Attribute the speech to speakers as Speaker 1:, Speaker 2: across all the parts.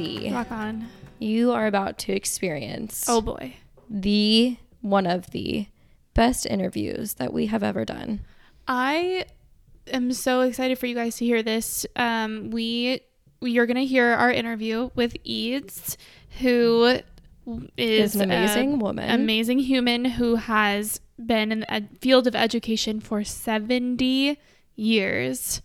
Speaker 1: ready,
Speaker 2: Rock on.
Speaker 1: you are about to experience
Speaker 2: Oh boy.
Speaker 1: the one of the best interviews that we have ever done.
Speaker 2: I am so excited for you guys to hear this. Um, we you're gonna hear our interview with Eads, who is
Speaker 1: Is an amazing woman.
Speaker 2: amazing human who has been in the ed- field of education for 70 years.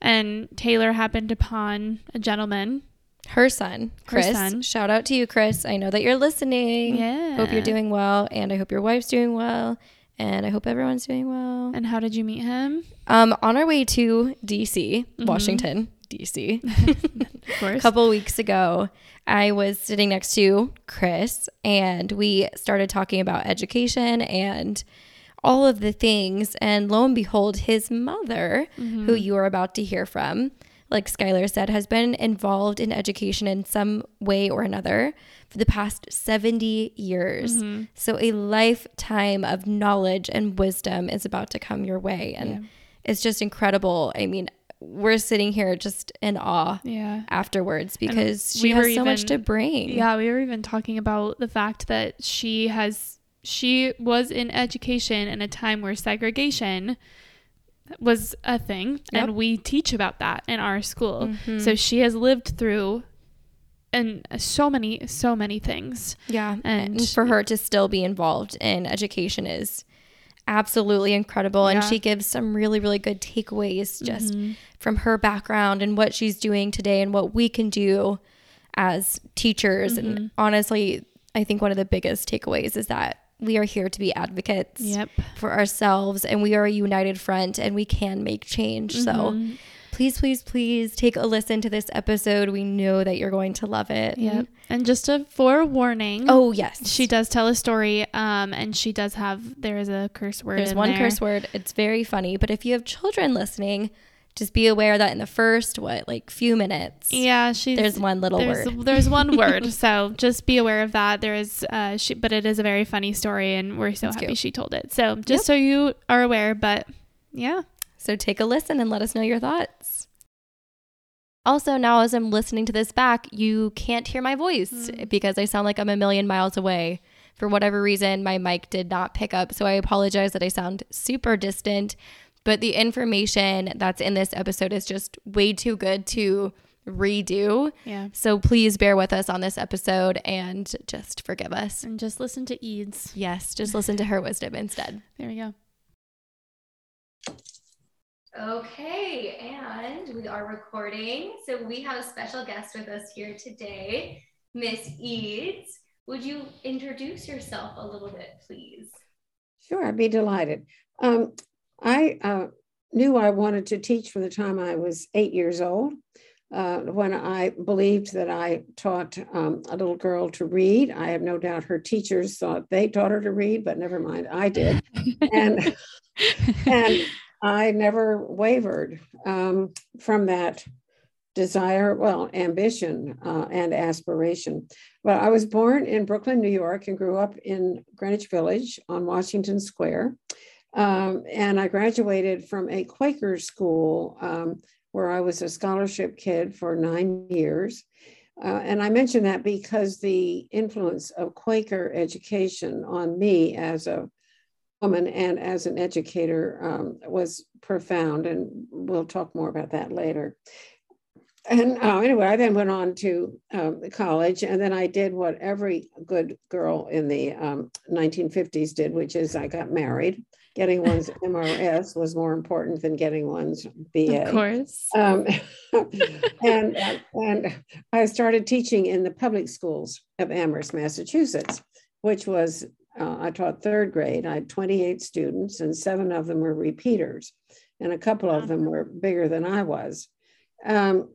Speaker 2: And Taylor happened upon a gentleman.
Speaker 1: Her son,
Speaker 2: Her
Speaker 1: Chris.
Speaker 2: son.
Speaker 1: Shout out to you, Chris. I know that you're listening.
Speaker 2: Yeah.
Speaker 1: Hope you're doing well, and I hope your wife's doing well, and I hope everyone's doing well.
Speaker 2: And how did you meet him?
Speaker 1: Um, on our way to DC,
Speaker 2: Mm-hmm.
Speaker 1: Washington, DC,
Speaker 2: Of course.
Speaker 1: a couple weeks ago, I was sitting next to Chris, and we started talking about education and all of the things. And lo and behold, his mother,
Speaker 2: Mm-hmm.
Speaker 1: who you are about to hear from, like Skylar said, has been involved in education in some way or another for the past 70 years.
Speaker 2: Mm-hmm.
Speaker 1: So a lifetime of knowledge and wisdom is about to come your way. And
Speaker 2: Yeah.
Speaker 1: it's just incredible. I mean, we're sitting here just in awe
Speaker 2: Yeah.
Speaker 1: afterwards because she has so much to bring.
Speaker 2: Yeah, we were even talking about the fact that she has she was in education in a time where segregation was a thing
Speaker 1: Yep.
Speaker 2: and we teach about that in our school.
Speaker 1: Mhm.
Speaker 2: So she has lived through and so many so many things.
Speaker 1: Yeah.
Speaker 2: And-
Speaker 1: And, for her to still be involved in education is absolutely incredible. And she gives some really, really good takeaways just
Speaker 2: Mhm.
Speaker 1: from her background and what she's doing today and what we can do as teachers.
Speaker 2: Mm-hmm.
Speaker 1: And honestly, I think one of the biggest takeaways is that we are here to be advocates
Speaker 2: Yep.
Speaker 1: for ourselves and we are a united front and we can make change. So
Speaker 2: Mhm.
Speaker 1: please, please, please take a listen to this episode. We know that you're going to love it.
Speaker 2: Yep. And just a forewarning.
Speaker 1: Oh, yes.
Speaker 2: She does tell a story, um, and she does have there is a curse word.
Speaker 1: There's one
Speaker 2: there.
Speaker 1: curse word. It's very funny. But if you have children listening, just be aware that in the first, what, like few minutes,
Speaker 2: Yeah, she's
Speaker 1: there's one little
Speaker 2: there's,
Speaker 1: word.
Speaker 2: There's one word, so just be aware of that. There is, uh, she, but it is a very funny story, and we're so
Speaker 1: It's
Speaker 2: happy
Speaker 1: cute.
Speaker 2: she told it. So just
Speaker 1: Yep.
Speaker 2: so you are aware, but yeah,
Speaker 1: So take a listen and let us know your thoughts. Also, now as I'm listening to this back, you can't hear my voice
Speaker 2: Mm.
Speaker 1: because I sound like I'm a million miles away. For whatever reason, my mic did not pick up. So I apologize that I sound super distant. But the information that's in this episode is just way too good to redo.
Speaker 2: yeah,
Speaker 1: So please bear with us on this episode and just forgive us.
Speaker 2: and just listen to Eads.
Speaker 1: Yes, just listen to her wisdom instead.
Speaker 2: There we go.
Speaker 1: Okay, and we are recording. So we have a special guest with us here today, Miss Eads. Would you introduce yourself a little bit, please?
Speaker 3: Sure, I'd be delighted. Um, I uh, knew I wanted to teach from the time I was eight years old. Uh, when I believed that I taught um, a little girl to read, I have no doubt her teachers thought they taught her to read, but never mind, I did. and and I never wavered um, from that desire, well, ambition uh, and aspiration. But I was born in Brooklyn, New York, and grew up in Greenwich Village on Washington Square. Um, and I graduated from a Quaker school um, where I was a scholarship kid for nine years. Uh, and I mention that because the influence of Quaker education on me as a woman and as an educator um, was profound. And we'll talk more about that later. And uh, anyway, I then went on to um, college, and then I did what every good girl in the um, 1950s did, which is I got married. Getting one's MRS was more important than getting one's BA.
Speaker 2: Of course.
Speaker 3: Um, and and I started teaching in the public schools of Amherst, Massachusetts, which was uh, I taught third grade. I had 28 students, and seven of them were repeaters, and a couple of them were bigger than I was. Um,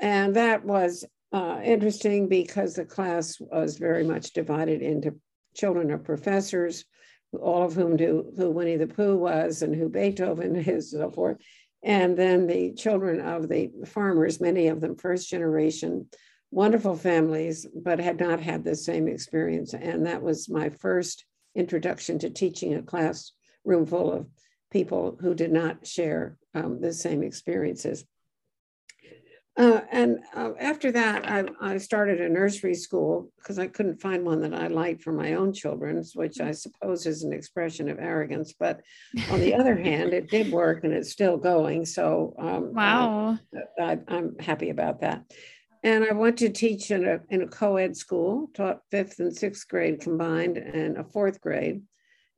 Speaker 3: and that was uh, interesting because the class was very much divided into children of professors, all of whom knew who Winnie the Pooh was and who Beethoven is, and so forth. And then the children of the farmers, many of them first generation, wonderful families, but had not had the same experience. And that was my first introduction to teaching a classroom full of people who did not share um, the same experiences. Uh, and uh, after that, I, I started a nursery school because I couldn't find one that I liked for my own children, which I suppose is an expression of arrogance. But on the other hand, it did work and it's still going. So um,
Speaker 2: wow,
Speaker 3: I, am happy about that. And I went to teach in a, in a co ed school, taught fifth and sixth grade combined and a fourth grade.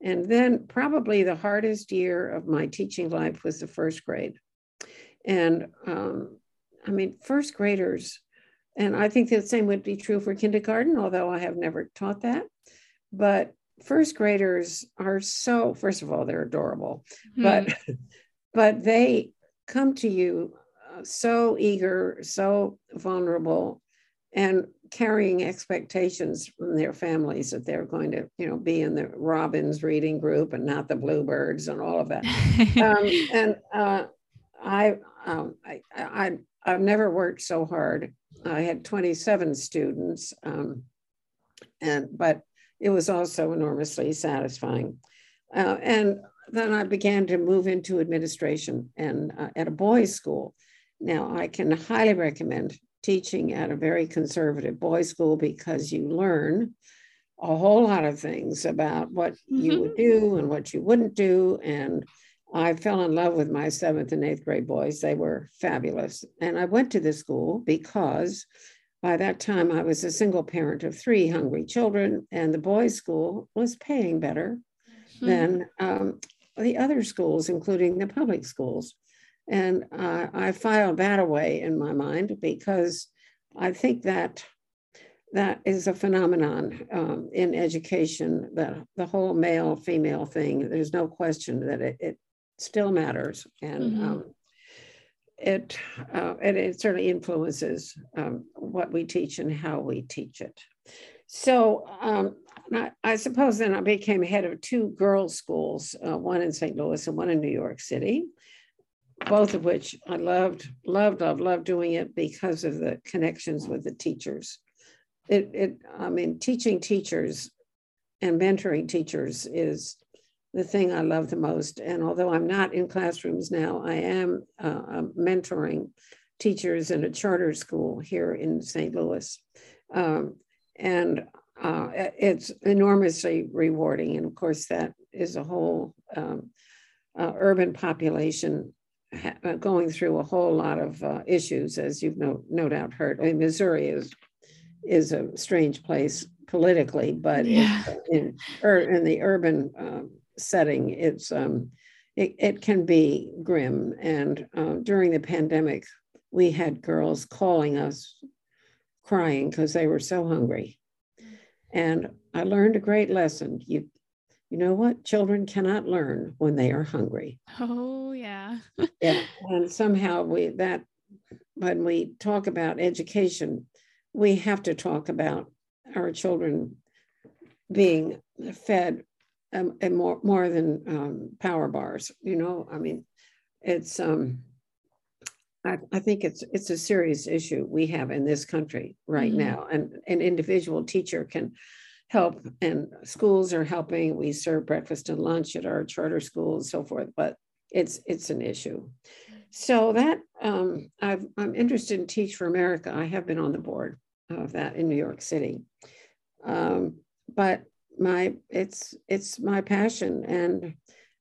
Speaker 3: And then, probably the hardest year of my teaching life was the first grade. And um, I mean, first graders, and I think the same would be true for kindergarten, although I have never taught that. But first graders are so, first of all, they're adorable, mm but but they come to you uh, so eager, so vulnerable, and carrying expectations from their families that they're going to, you know, be in the Robins reading group and not the Bluebirds and all of that. um, and uh, I, um, I, I, I've never worked so hard. I had 27 students, um, and but it was also enormously satisfying. Uh, and then I began to move into administration and uh, at a boys' school. Now I can highly recommend teaching at a very conservative boys' school because you learn a whole lot of things about what mm-hmm. you would do and what you wouldn't do, and I fell in love with my seventh and eighth grade boys. They were fabulous. And I went to the school because by that time I was a single parent of three hungry children, and the boys' school was paying better mm-hmm. than um, the other schools, including the public schools. And uh, I filed that away in my mind because I think that that is a phenomenon um, in education, the, the whole male female thing. There's no question that it, it still matters. And mm-hmm. um, it, uh, and it certainly influences um, what we teach and how we teach it. So um, I, I, suppose then I became head of two girls' schools, uh, one in St. Louis and one in New York City, both of which I loved, loved, loved, loved doing it because of the connections with the teachers. It, it I mean, teaching teachers and mentoring teachers is the thing I love the most. And although I'm not in classrooms now, I am uh, um, mentoring teachers in a charter school here in St. Louis. Um, and uh, it's enormously rewarding. And of course, that is a whole um, uh, urban population ha- uh, going through a whole lot of uh, issues, as you've no, no doubt heard. I mean, Missouri is is a strange place politically, but yeah. in, in the urban um, setting, it's um, it, it can be grim. And uh, during the pandemic, we had girls calling us crying because they were so hungry. And I learned a great lesson. You, you know what? Children cannot learn when they are hungry.
Speaker 2: Oh yeah.
Speaker 3: yeah. And somehow we that when we talk about education, we have to talk about our children being fed um, and more more than um, power bars. You know, I mean, it's um, I, I, think it's it's a serious issue we have in this country right mm-hmm. now, and an individual teacher can help, and schools are helping. We serve breakfast and lunch at our charter schools, so forth, but it's it's an issue. So that um, i am interested in Teach for America. I have been on the board of that in New York City, um, but my it's it's my passion. And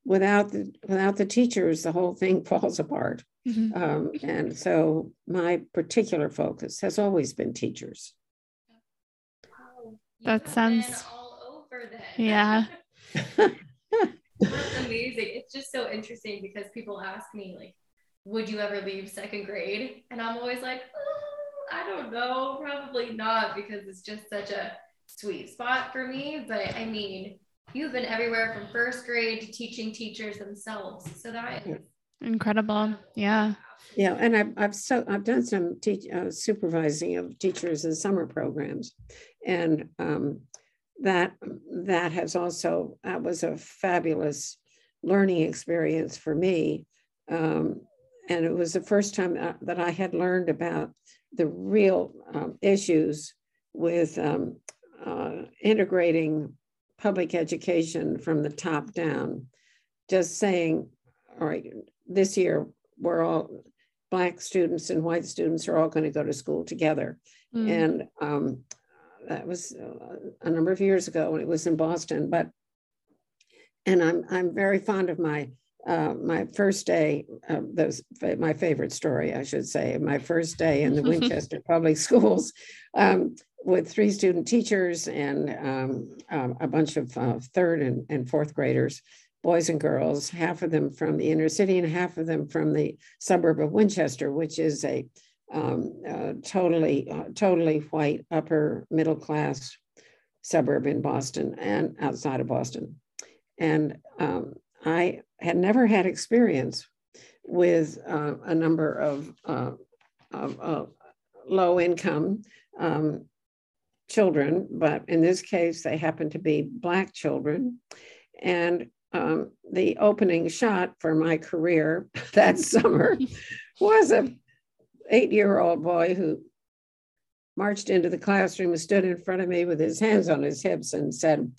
Speaker 3: without the without the teachers the whole thing falls apart. Mm-hmm. um, and so my particular focus has always been teachers.
Speaker 2: That sounds yeah.
Speaker 4: That's amazing. It's just so interesting because people ask me like would you ever leave second grade? And i'm always like oh, i don't know. Probably not because it's just such a sweet spot for me. But I mean, you've been everywhere from first grade to teaching teachers themselves. So that is
Speaker 2: incredible. Yeah.
Speaker 3: Yeah, and I've I've so I've done some teach uh, supervising of teachers in summer programs, and um, that that has also that was a fabulous learning experience for me, um, and it was the first time uh, that I had learned about the real um, issues with um, uh, integrating public education from the top down, just saying, all right, this year we're all black students and white students are all going to go to school together. Mm. And um, that was uh, a number of years ago when it was in Boston. But and I'm I'm very fond of my uh, my first day. Uh, those my favorite story, I should say. My first day in the Winchester Public Schools. Um, with three student teachers and um, um, a bunch of uh, third and, and fourth graders boys and girls, half of them from the inner city and half of them from the suburb of Winchester, which is a um, uh, totally, uh, totally white upper middle class suburb in Boston and outside of Boston. And um, I had never had experience with uh, a number of, uh, of uh, low income um, children, but in this case, they happened to be Black children. And um, the opening shot for my career that summer was a eight year old boy who marched into the classroom and stood in front of me with his hands on his hips and said,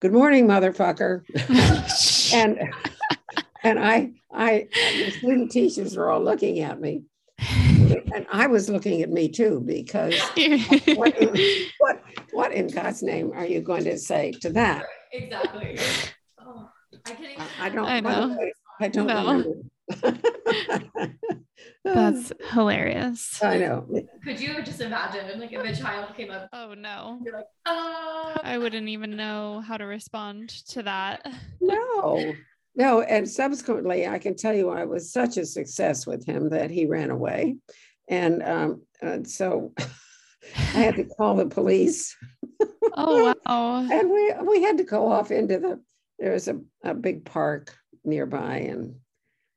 Speaker 3: "Good morning, motherfucker," and and I I the student teachers were all looking at me. And I was looking at me too because what, what what in God's name are you going to say to that?
Speaker 4: Exactly.
Speaker 3: Oh, I can't even. I don't. I know. I don't know.
Speaker 2: That's hilarious.
Speaker 3: I know.
Speaker 4: Could you just imagine, like, if a child came up?
Speaker 2: Oh no!
Speaker 4: You're like, oh.
Speaker 2: I wouldn't even know how to respond to that.
Speaker 3: No, no. And subsequently, I can tell you, I was such a success with him that he ran away, and um, and so I had to call the police.
Speaker 2: Oh wow!
Speaker 3: and we we had to go off into the there was a, a big park nearby and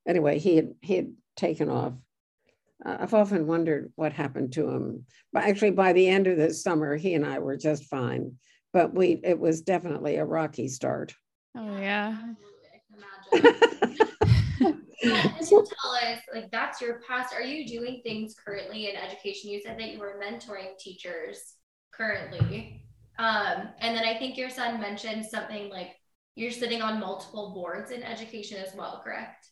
Speaker 3: anyway he had he had taken off uh, i've often wondered what happened to him but actually by the end of the summer he and i were just fine but we it was definitely a rocky start
Speaker 2: oh yeah
Speaker 4: Can you tell us, like, that's your past. Are you doing things currently in education? You said that you were mentoring teachers currently. Um, and then I think your son mentioned something like you're sitting on multiple boards in education as well, correct?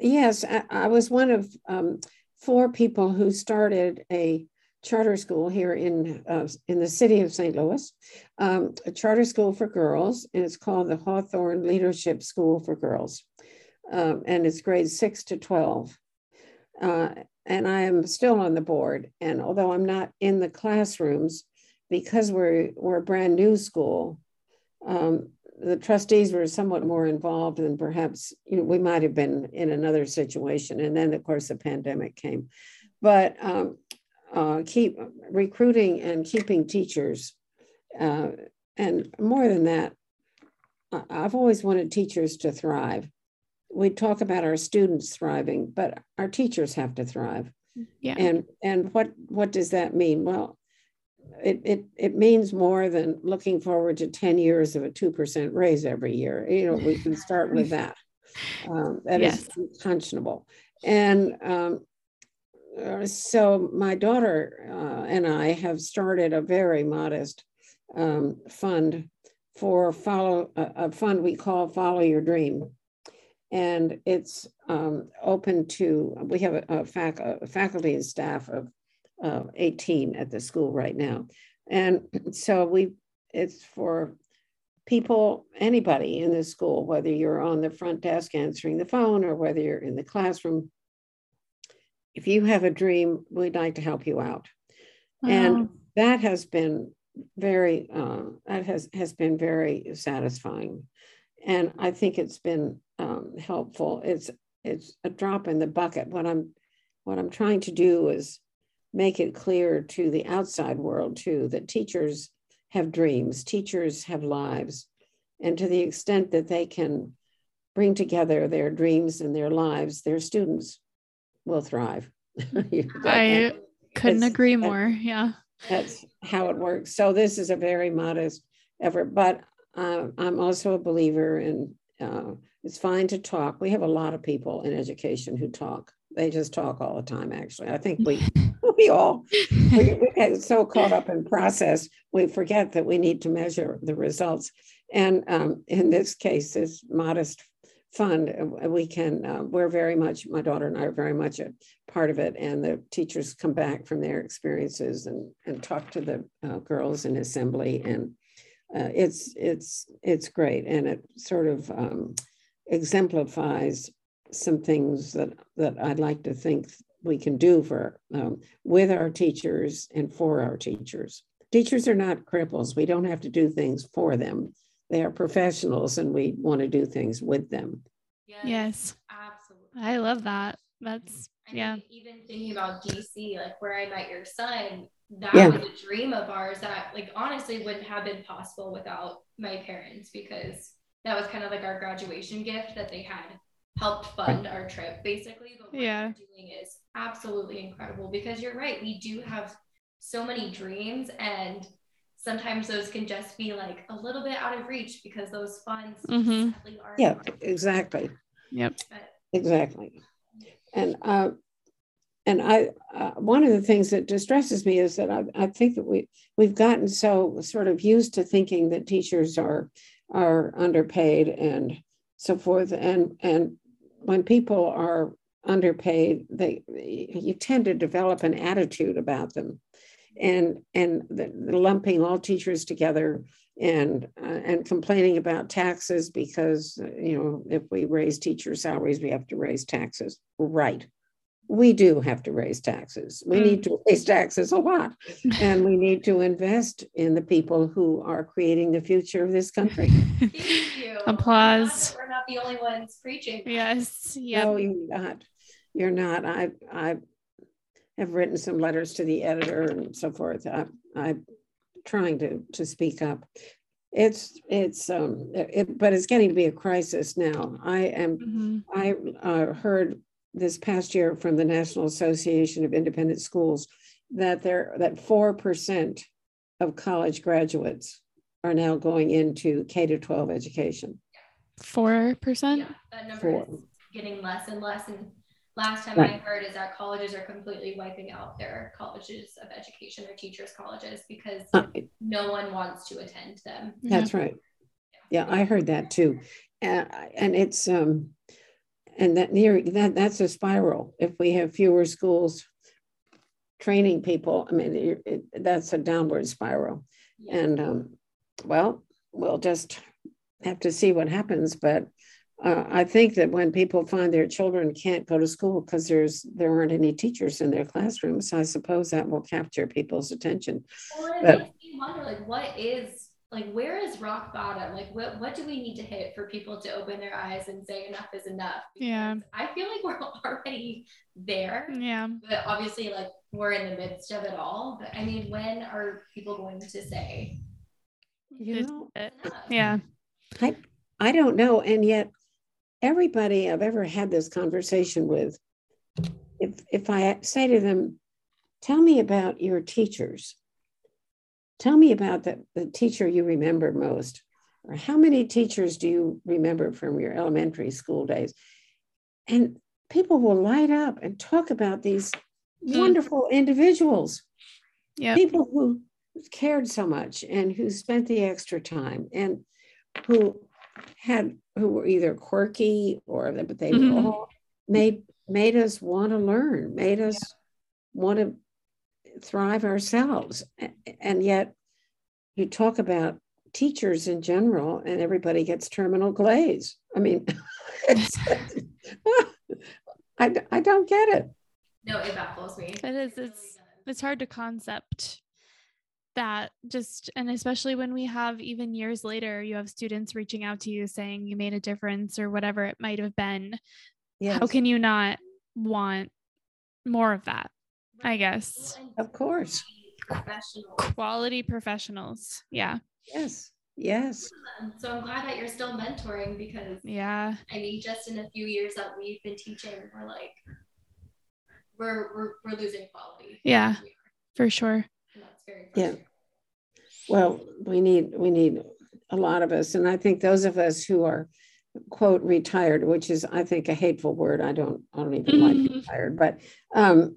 Speaker 3: Yes, I, I was one of um, four people who started a charter school here in uh, in the city of St. Louis, um, a charter school for girls, and it's called the Hawthorn Leadership School for Girls, um, and it's grades six to twelve. Uh, and I am still on the board, and although I'm not in the classrooms, because we're we're a brand new school, um, the trustees were somewhat more involved than perhaps you know we might have been in another situation and then of course the pandemic came but um, uh, keep recruiting and keeping teachers uh, and more than that i've always wanted teachers to thrive we talk about our students thriving but our teachers have to thrive
Speaker 2: yeah
Speaker 3: and and what what does that mean well it, it, it means more than looking forward to 10 years of a 2% raise every year. You know, we can start with that. Um, that yes. is unconscionable. And um, so my daughter uh, and I have started a very modest um, fund for follow a, a, fund we call Follow Your Dream. And it's um, open to, we have a, a, fac, a faculty and staff of uh, 18 at the school right now. And so we, it's for people, anybody in the school, whether you're on the front desk answering the phone or whether you're in the classroom. If you have a dream, we'd like to help you out. Wow. And that has been very, uh, that has, has been very satisfying. And I think it's been um, helpful. It's, it's a drop in the bucket. What I'm, what I'm trying to do is make it clear to the outside world too that teachers have dreams, teachers have lives, and to the extent that they can bring together their dreams and their lives, their students will thrive.
Speaker 2: I couldn't agree more. Yeah.
Speaker 3: That's how it works. So this is a very modest effort, but uh, I'm also a believer in uh, it's fine to talk. We have a lot of people in education who talk. They just talk all the time, actually. I think we we all we, we get so caught up in process, we forget that we need to measure the results. And um, in this case, this modest fund. Uh, we can, uh, we're very much, my daughter and I are very much a part of it. And the teachers come back from their experiences and, and talk to the uh, girls in assembly. And uh, it's, it's, it's great. And it sort of um, exemplifies some things that, that I'd like to think we can do for um, with our teachers and for our teachers. Teachers are not cripples. We don't have to do things for them they are professionals and we want to do things with them.
Speaker 2: Yes, yes. absolutely. I love that. That's I yeah.
Speaker 4: even thinking about DC, like where I met your son, that yeah. was a dream of ours that like honestly wouldn't have been possible without my parents because that was kind of like our graduation gift that they had helped fund our trip basically. But what yeah. doing is absolutely incredible because you're right. We do have so many dreams and sometimes those can just be like a little bit out of reach because those funds mm-hmm.
Speaker 3: are yeah exactly.
Speaker 2: Yep.
Speaker 3: But, exactly. And uh, and I uh, one of the things that distresses me is that I, I think that we we've gotten so sort of used to thinking that teachers are are underpaid and so forth. And and when people are underpaid they you tend to develop an attitude about them and and the, the lumping all teachers together and uh, and complaining about taxes because uh, you know if we raise teacher salaries we have to raise taxes. Right. We do have to raise taxes. We mm. need to raise taxes a lot. And we need to invest in the people who are creating the future of this country.
Speaker 2: Applause.
Speaker 4: We're not the only ones preaching.
Speaker 2: Yes. Yeah
Speaker 3: no you're not. You're not. I i have written some letters to the editor and so forth. I, I'm trying to to speak up. It's it's um it, but it's getting to be a crisis now. I am mm-hmm. I uh, heard this past year from the National Association of Independent Schools that there that four percent of college graduates are now going into K to twelve education.
Speaker 2: Four percent.
Speaker 4: Yeah, that number Four. is getting less and less, and last time right. I heard is that colleges are completely wiping out their colleges of education or teachers colleges because uh, no one wants to attend them.
Speaker 3: That's yeah. right. Yeah, I heard that too. Uh, and it's um and that near that that's a spiral. If we have fewer schools training people, I mean it, it, that's a downward spiral. Yeah. And um well, we'll just have to see what happens, but uh, I think that when people find their children can't go to school because there's there aren't any teachers in their classrooms, I suppose that will capture people's attention.
Speaker 4: Well, it but, makes me wonder, like, what is like, where is rock bottom? Like, what what do we need to hit for people to open their eyes and say enough is enough?
Speaker 2: Because yeah,
Speaker 4: I feel like we're already there.
Speaker 2: Yeah,
Speaker 4: but obviously, like, we're in the midst of it all. But I mean, when are people going to say?
Speaker 3: You know,
Speaker 2: yeah.
Speaker 3: I I don't know, and yet everybody I've ever had this conversation with, if if I say to them, tell me about your teachers, tell me about the, the teacher you remember most, or how many teachers do you remember from your elementary school days? And people will light up and talk about these mm. wonderful individuals.
Speaker 2: Yeah.
Speaker 3: People who cared so much and who spent the extra time and who had who were either quirky or but they mm-hmm. all made made us want to learn, made us yeah. want to thrive ourselves. And yet you talk about teachers in general and everybody gets terminal glaze. I mean, I, I don't get it.
Speaker 4: No, it baffles me.
Speaker 2: It is. It's, it's hard to concept that just and especially when we have even years later you have students reaching out to you saying you made a difference or whatever it might have been. Yes. how can you not want more of that i guess?
Speaker 3: Of course.
Speaker 2: Quality professionals. Yeah.
Speaker 3: Yes. Yes.
Speaker 4: So i'm glad that you're still mentoring because
Speaker 2: yeah.
Speaker 4: I mean just in a few years that we've been teaching we're like we're we're, we're losing quality.
Speaker 2: Yeah for sure
Speaker 3: very yeah. Well, we need we need a lot of us, and I think those of us who are quote retired, which is I think a hateful word. I don't I don't even mm-hmm. like retired, but um,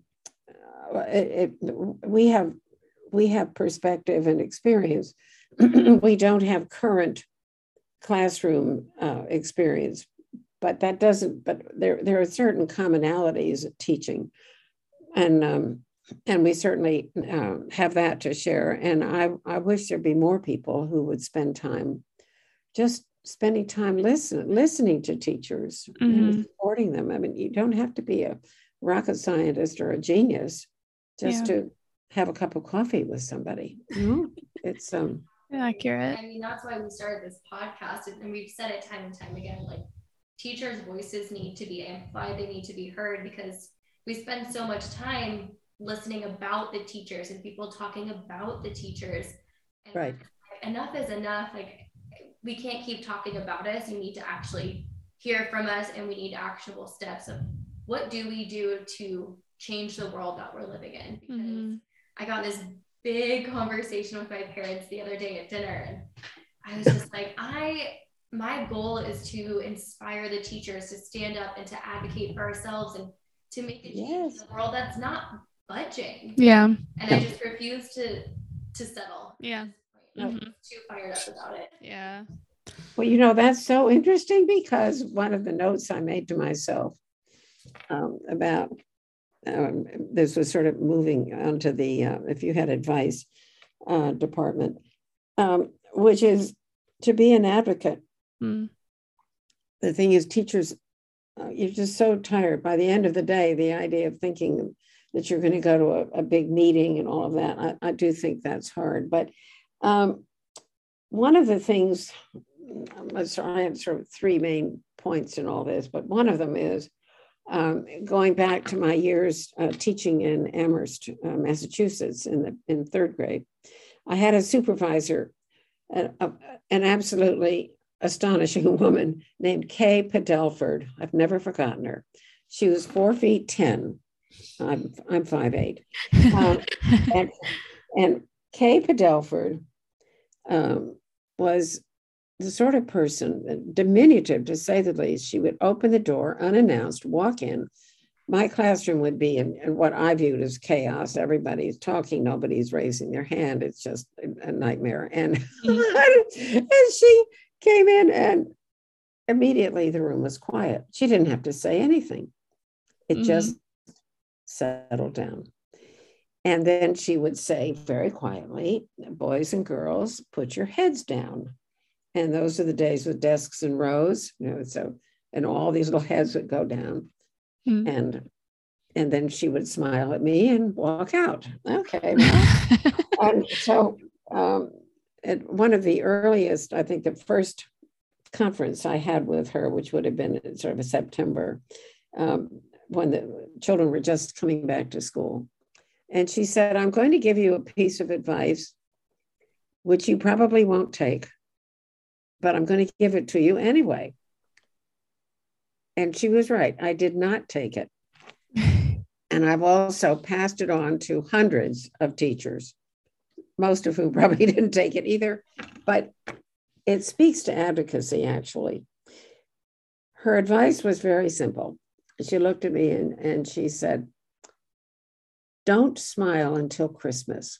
Speaker 3: it, it, we have we have perspective and experience. we don't have current classroom uh, experience, but that doesn't. But there there are certain commonalities of teaching, and um, and we certainly uh, have that to share. And I I wish there'd be more people who would spend time just spending time listening listening to teachers mm-hmm. and supporting them. I mean, you don't have to be a rocket scientist or a genius just yeah. to have a cup of coffee with somebody. You it's um
Speaker 2: accurate.
Speaker 4: I mean, that's why we started this podcast, and we've said it time and time again. Like, teachers' voices need to be amplified; they need to be heard because we spend so much time listening about the teachers and people talking about the teachers.
Speaker 3: And right.
Speaker 4: Enough is enough. Like, we can't keep talking about us. You need to actually hear from us, and we need actionable steps of what do we do to change the world that we're living in because mm-hmm. i got this big conversation with my parents the other day at dinner and i was just like i my goal is to inspire the teachers to stand up and to advocate for ourselves and to make a change yes. in the world that's not budging
Speaker 2: yeah
Speaker 4: and i just refuse to to settle
Speaker 2: yeah
Speaker 4: mm-hmm. too fired up about it
Speaker 2: yeah
Speaker 3: well you know that's so interesting because one of the notes i made to myself um, about um, this was sort of moving onto the uh, if you had advice uh, department, um, which is to be an advocate. Mm. The thing is, teachers, uh, you're just so tired. By the end of the day, the idea of thinking that you're going to go to a, a, big meeting and all of that, I, I do think that's hard. But um, one of the things, sorry, I have sort of three main points in all this, but one of them is um, going back to my years uh, teaching in Amherst, uh, Massachusetts, in the in third grade, I had a supervisor, an absolutely astonishing woman named Kay Padelford. I've never forgotten her. She was four feet ten. I'm I'm five eight, um, and and Kay Padelford um, was the sort of person, diminutive to say the least, she would open the door unannounced, walk in. My classroom would be in, in what I viewed as chaos. Everybody's talking, nobody's raising their hand. It's just a, nightmare. And, mm-hmm. and she came in, and immediately the room was quiet. She didn't have to say anything, it mm-hmm. just settled down. And then she would say very quietly, Boys and girls, put your heads down and those are the days with desks and rows, you know, so and all these little heads would go down. Mm. And and then she would smile at me and walk out. Okay. And so um, at one of the earliest, I think the first conference I had with her, which would have been sort of a September, um, when the children were just coming back to school. And she said, I'm going to give you a piece of advice, which you probably won't take, but I'm going to give it to you anyway. And she was right. I did not take it. and I've also passed it on to hundreds of teachers, most of whom probably didn't take it either. But it speaks to advocacy, actually. Her advice was very simple. She looked at me and, and she said, Don't smile until Christmas.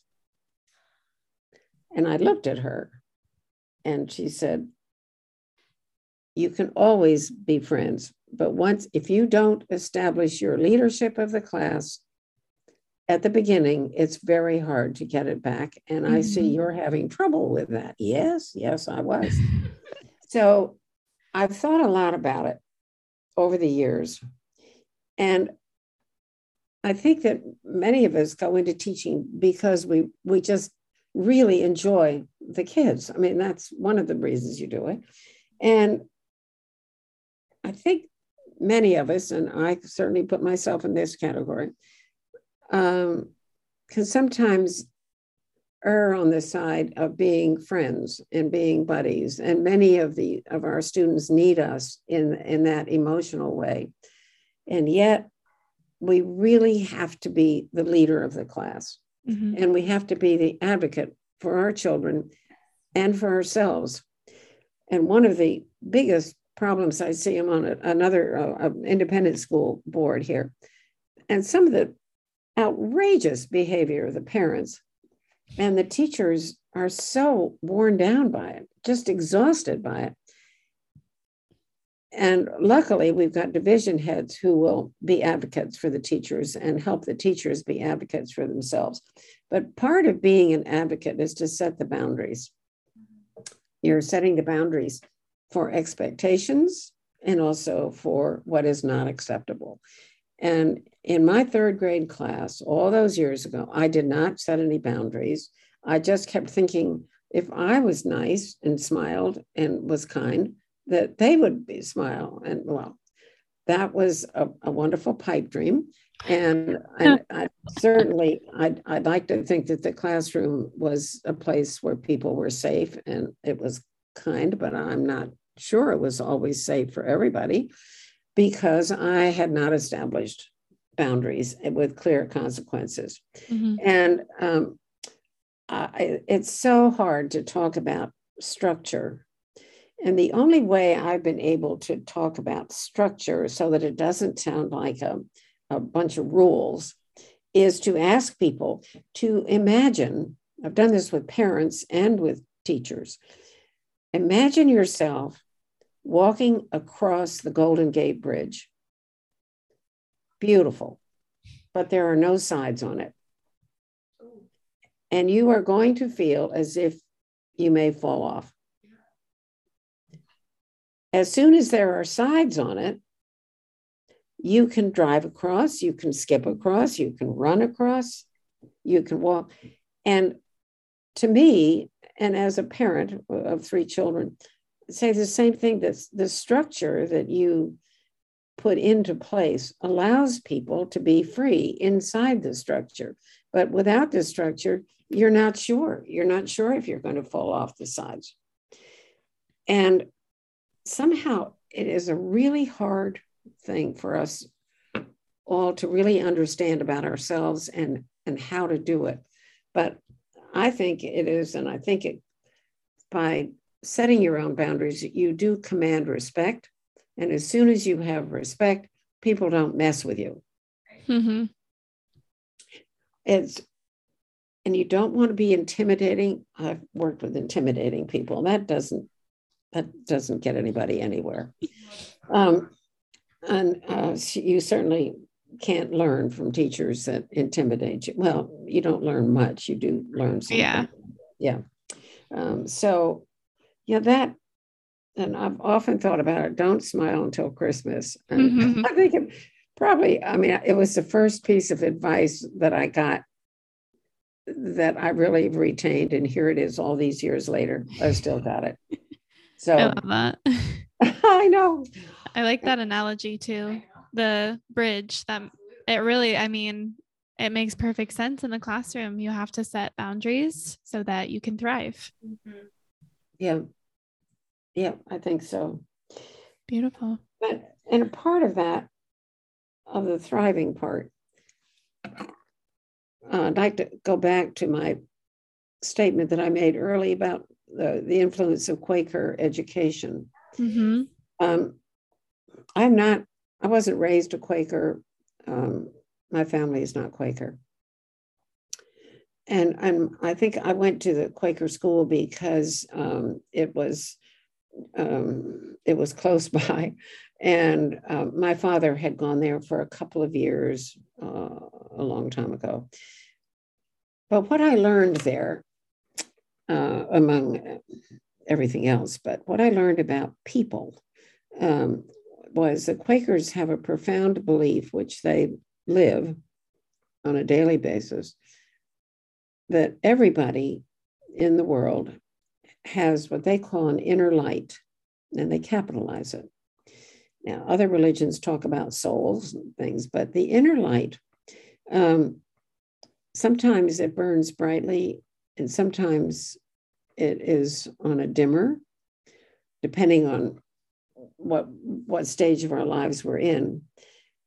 Speaker 3: And I looked at her and she said, You can always be friends, but once, if you don't establish your leadership of the class at the beginning, it's very hard to get it back. And mm-hmm. I see you're having trouble with that. Yes, yes, I was. so I've thought a lot about it over the years. And I think that many of us go into teaching because we we just really enjoy the kids. I mean, that's one of the reasons you do it. And I think many of us, and I certainly put myself in this category, um, can sometimes err on the side of being friends and being buddies. And many of the of our students need us in, in that emotional way. And yet we really have to be the leader of the class. Mm-hmm. And we have to be the advocate for our children and for ourselves. And one of the biggest problems I see, I'm on a, another uh, independent school board here, and some of the outrageous behavior of the parents and the teachers are so worn down by it, just exhausted by it. And luckily, we've got division heads who will be advocates for the teachers and help the teachers be advocates for themselves. But part of being an advocate is to set the boundaries. You're setting the boundaries for expectations and also for what is not acceptable. And in my third grade class, all those years ago, I did not set any boundaries. I just kept thinking if I was nice and smiled and was kind, that they would be smile. And well, that was a, a wonderful pipe dream. And I, I, certainly, I'd, I'd like to think that the classroom was a place where people were safe and it was kind, but I'm not sure it was always safe for everybody because I had not established boundaries with clear consequences. Mm-hmm. And um, I, it's so hard to talk about structure and the only way I've been able to talk about structure so that it doesn't sound like a, a bunch of rules is to ask people to imagine. I've done this with parents and with teachers. Imagine yourself walking across the Golden Gate Bridge. Beautiful, but there are no sides on it. And you are going to feel as if you may fall off. As soon as there are sides on it, you can drive across, you can skip across, you can run across, you can walk. And to me, and as a parent of three children, say the same thing that the structure that you put into place allows people to be free inside the structure. But without the structure, you're not sure. You're not sure if you're going to fall off the sides. And somehow it is a really hard thing for us all to really understand about ourselves and and how to do it. But i think it is and i think it by setting your own boundaries you do command respect. And as soon as you have respect people don't mess with you. Mm-hmm. it's and you don't want to be intimidating. I've worked with intimidating people. That doesn't that doesn't get anybody anywhere. Um, and uh, you certainly can't learn from teachers that intimidate you. Well, you don't learn much. You do learn something.
Speaker 2: Yeah.
Speaker 3: Yeah. Um, so, yeah, that, and I've often thought about it. Don't smile until Christmas. And mm-hmm. I think it probably, I mean, it was the first piece of advice that I got that I really retained. And here it is all these years later. I still got it. So
Speaker 2: I love that.
Speaker 3: I know.
Speaker 2: I like that analogy too. The bridge that it really, I mean, it makes perfect sense in the classroom. You have to set boundaries so that you can thrive.
Speaker 3: Mm-hmm. Yeah. Yeah, I think so.
Speaker 2: Beautiful.
Speaker 3: But and a part of that, of the thriving part, uh, I'd like to go back to my statement that I made early about the, the influence of Quaker education. Mm-hmm. Um, I'm not, I wasn't raised a Quaker. Um, my family is not Quaker. And I'm, I think I went to the Quaker school because um, it was um, it was close by, and uh, my father had gone there for a couple of years uh, a long time ago. But what I learned there uh, among everything else. But what I learned about people um, was that Quakers have a profound belief, which they live on a daily basis, that everybody in the world has what they call an inner light, and they capitalize it. Now, other religions talk about souls and things, but the inner light, um, sometimes it burns brightly and sometimes it is on a dimmer, depending on what what stage of our lives we're in.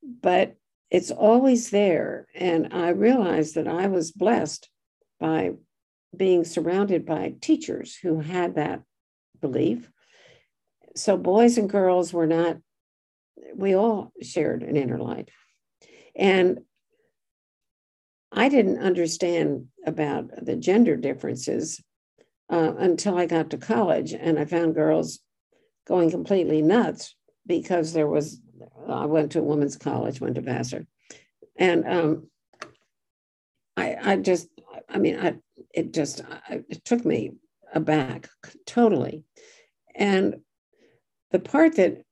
Speaker 3: But it's always there. And I realized that I was blessed by being surrounded by teachers who had that belief. So boys and girls were not, we all shared an inner light. And I didn't understand about the gender differences uh, until I got to college and I found girls going completely nuts because there was, I went to a women's college, went to Vassar. And um, I, I just, I mean, I, it just, I, it took me aback totally. And the part that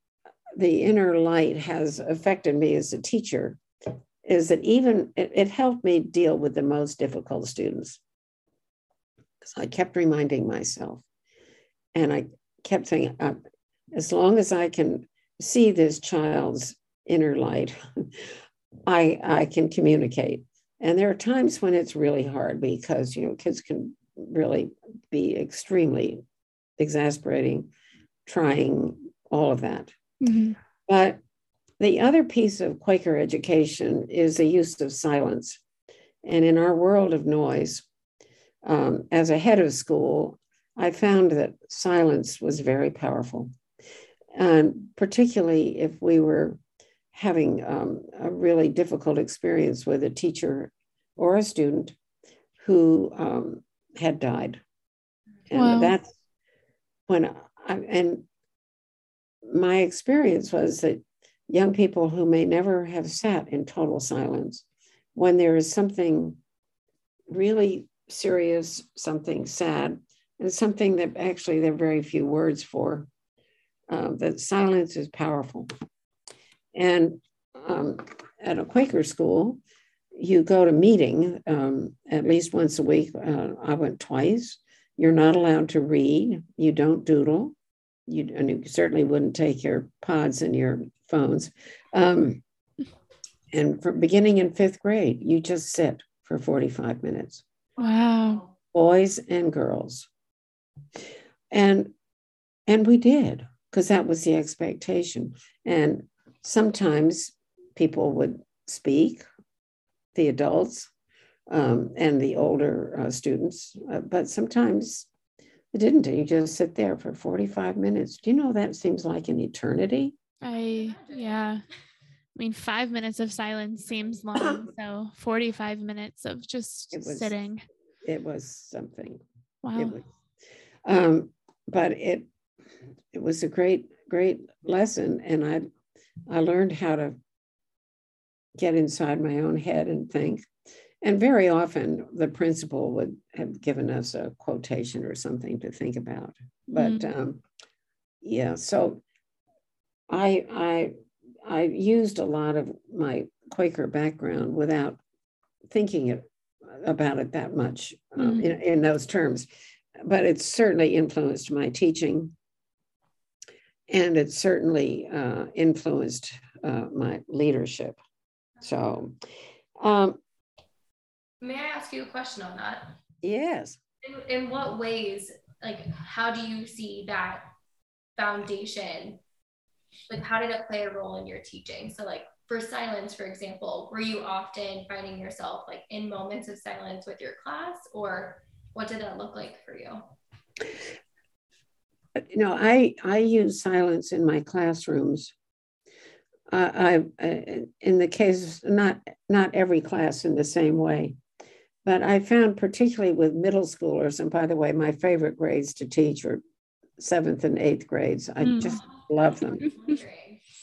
Speaker 3: the inner light has affected me as a teacher is that even it, it helped me deal with the most difficult students. Because I kept reminding myself, and I kept saying, uh, as long as I can see this child's inner light, I I can communicate. And there are times when it's really hard because you know kids can really be extremely exasperating, trying all of that. Mm-hmm. But the other piece of Quaker education is the use of silence. And in our world of noise, um, as a head of school, I found that silence was very powerful. And particularly if we were having um, a really difficult experience with a teacher or a student who um, had died. And wow. that's when I, and my experience was that young people who may never have sat in total silence, when there is something really serious, something sad, and something that actually there are very few words for, uh, that silence is powerful. And um, at a Quaker school, you go to meeting um, at least once a week. Uh, I went twice. You're not allowed to read. You don't doodle. You, and you certainly wouldn't take your pods and your phones. Um, and for beginning in fifth grade, you just sit for 45 minutes.
Speaker 2: Wow.
Speaker 3: Boys and girls. And and we did, because that was the expectation. And sometimes people would speak, the adults um, and the older uh, students, uh, but sometimes it didn't. You just sit there for 45 minutes. Do you know that seems like an eternity?
Speaker 2: I, yeah. I mean, five minutes of silence seems long. so 45 minutes of just it was, sitting.
Speaker 3: It was something.
Speaker 2: Wow.
Speaker 3: Was, um, but it, it was a great, great lesson. And I, I learned how to get inside my own head and think. And very often the principal would have given us a quotation or something to think about. But mm-hmm. um, yeah, so I I I used a lot of my Quaker background without thinking it, about it that much um, mm-hmm. in, in those terms, but it certainly influenced my teaching, and it certainly uh, influenced uh, my leadership. So, um,
Speaker 4: may I ask you a question on that?
Speaker 3: Yes.
Speaker 4: In, in what ways, like, how do you see that foundation like how did it play a role in your teaching? So like for silence for example were you often finding yourself like in moments of silence with your class or what did that look like for you?
Speaker 3: You know i i use silence in my classrooms. Uh, I, uh, in the case not not every class in the same way but i found particularly with middle schoolers and by the way my favorite grades to teach are seventh and eighth grades. I mm. just love them.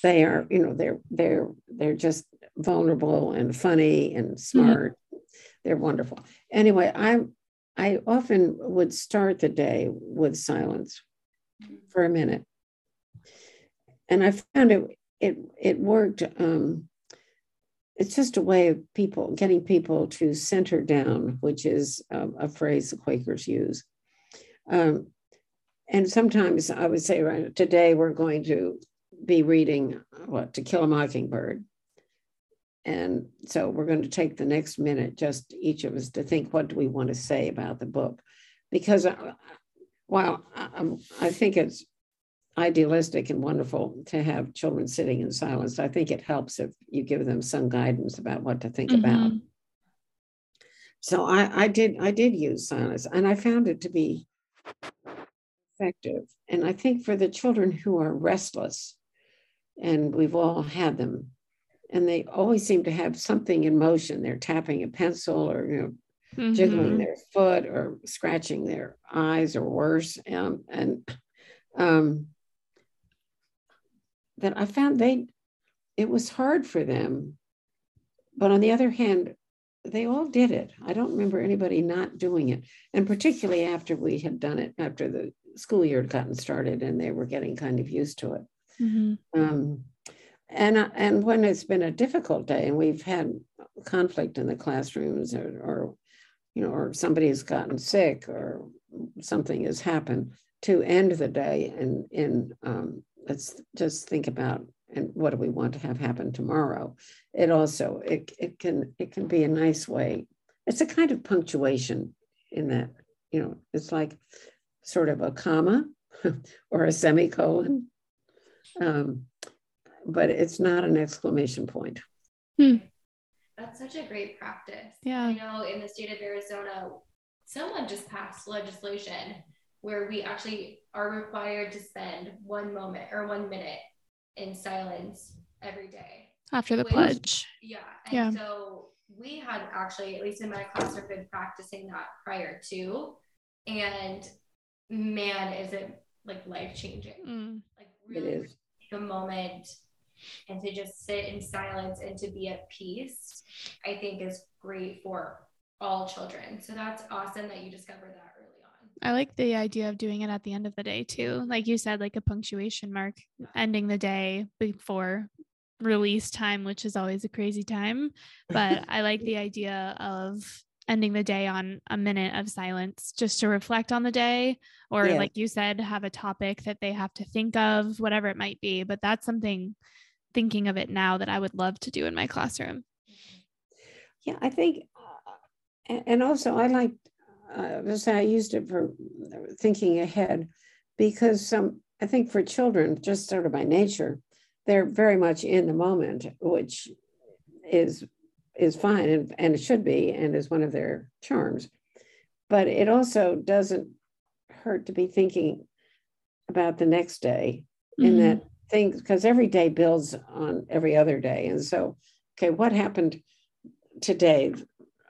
Speaker 3: they are, you know, they're they're they're just vulnerable and funny and smart. Mm-hmm. They're wonderful. Anyway, I I often would start the day with silence for a minute, and I found it it it worked. Um, it's just a way of people getting people to center down, which is a, a phrase the Quakers use. Um, and sometimes I would say, right, today we're going to be reading what To Kill a Mockingbird. And so we're going to take the next minute, just each of us, to think what do we want to say about the book. Because uh, while I, I think it's idealistic and wonderful to have children sitting in silence, I think it helps if you give them some guidance about what to think mm-hmm. about. So I, I did I did use silence, and I found it to be effective. And I think for the children who are restless, and we've all had them, and they always seem to have something in motion. They're tapping a pencil or you know, mm-hmm. jiggling their foot or scratching their eyes or worse. Um, and um, that I found they it was hard for them. But on the other hand, they all did it. I don't remember anybody not doing it. And particularly after we had done it, after the school year had gotten started and they were getting kind of used to it. Mm-hmm. Um, and, and when it's been a difficult day and we've had conflict in the classrooms or, or you know, or somebody has gotten sick or something has happened, to end the day and in um, let's just think about and what do we want to have happen tomorrow it also it, it can it can be a nice way it's a kind of punctuation in that you know it's like sort of a comma or a semicolon um, but it's not an exclamation point
Speaker 4: hmm. that's such a great practice
Speaker 2: yeah
Speaker 4: i know in the state of arizona someone just passed legislation where we actually are required to spend one moment or one minute in silence every day
Speaker 2: after the which, pledge.
Speaker 4: Yeah. And yeah. so we had actually, at least in my classroom, been practicing that prior to. And man, is it like life changing?
Speaker 2: Mm.
Speaker 4: Like really take a moment and to just sit in silence and to be at peace, I think is great for all children. So that's awesome that you discovered that early on.
Speaker 2: I like the idea of doing it at the end of the day too. Like you said, like a punctuation mark ending the day before release time, which is always a crazy time. But I like the idea of ending the day on a minute of silence just to reflect on the day or yeah. like you said have a topic that they have to think of whatever it might be but that's something thinking of it now that i would love to do in my classroom
Speaker 3: yeah i think uh, and also i like uh, I used it for thinking ahead because some, I think for children, just sort of by nature, they're very much in the moment, which is is fine and, and it should be and is one of their charms. But it also doesn't hurt to be thinking about the next day mm-hmm. in that things because every day builds on every other day. And so, okay, what happened today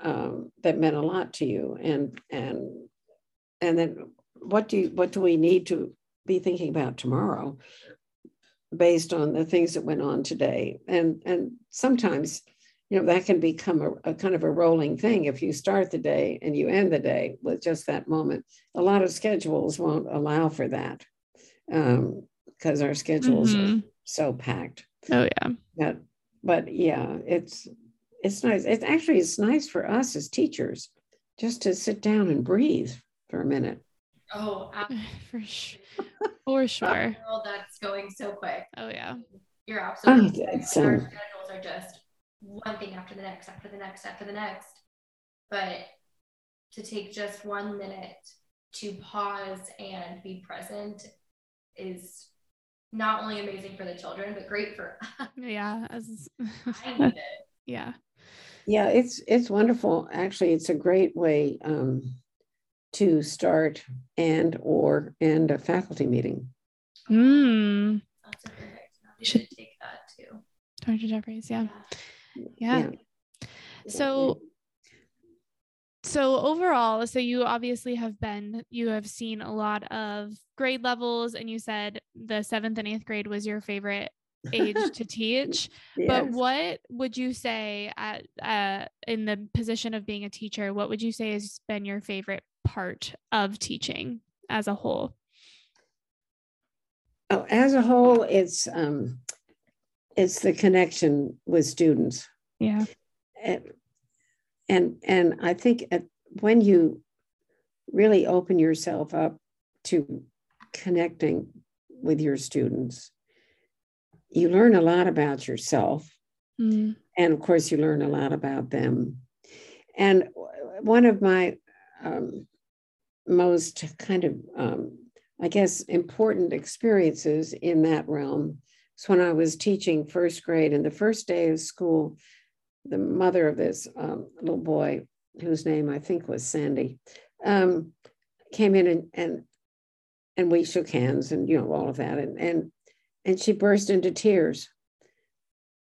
Speaker 3: um, that meant a lot to you and and and then what do you what do we need to be thinking about tomorrow based on the things that went on today and and sometimes you know that can become a, a, kind of a rolling thing if you start the day and you end the day with just that moment a lot of schedules won't allow for that because um, our schedules mm-hmm. are so packed
Speaker 2: oh yeah
Speaker 3: but but yeah it's it's nice. It's actually it's nice for us as teachers just to sit down and breathe for a minute.
Speaker 4: Oh,
Speaker 2: for sure. For sure.
Speaker 4: that's going so quick.
Speaker 2: Oh yeah.
Speaker 4: You're absolutely right. Our schedules are just one thing after the next, after the next, after the next. But to take just one minute to pause and be present is not only amazing for the children, but great for
Speaker 2: us. Yeah. As,
Speaker 4: I need it.
Speaker 2: Yeah
Speaker 3: yeah it's it's wonderful actually it's a great way um, to start and or end a faculty meeting
Speaker 2: mm.
Speaker 4: should take that too
Speaker 2: dr jeffries yeah. yeah yeah, so so overall so you obviously have been you have seen a lot of grade levels and you said the seventh and eighth grade was your favorite age to teach yes. but what would you say at uh, in the position of being a teacher what would you say has been your favorite part of teaching as a whole?
Speaker 3: Oh as a whole it's um it's the connection with students
Speaker 2: yeah
Speaker 3: and and, and i think at, when you really open yourself up to connecting with your students you learn a lot about yourself. Mm. And of course, you learn a lot about them. And one of my um, most kind of, um, I guess, important experiences in that realm was when I was teaching first grade. And the first day of school, the mother of this um, little boy, whose name I think was Sandy, um, came in and, and and we shook hands and you know all of that and and and she burst into tears.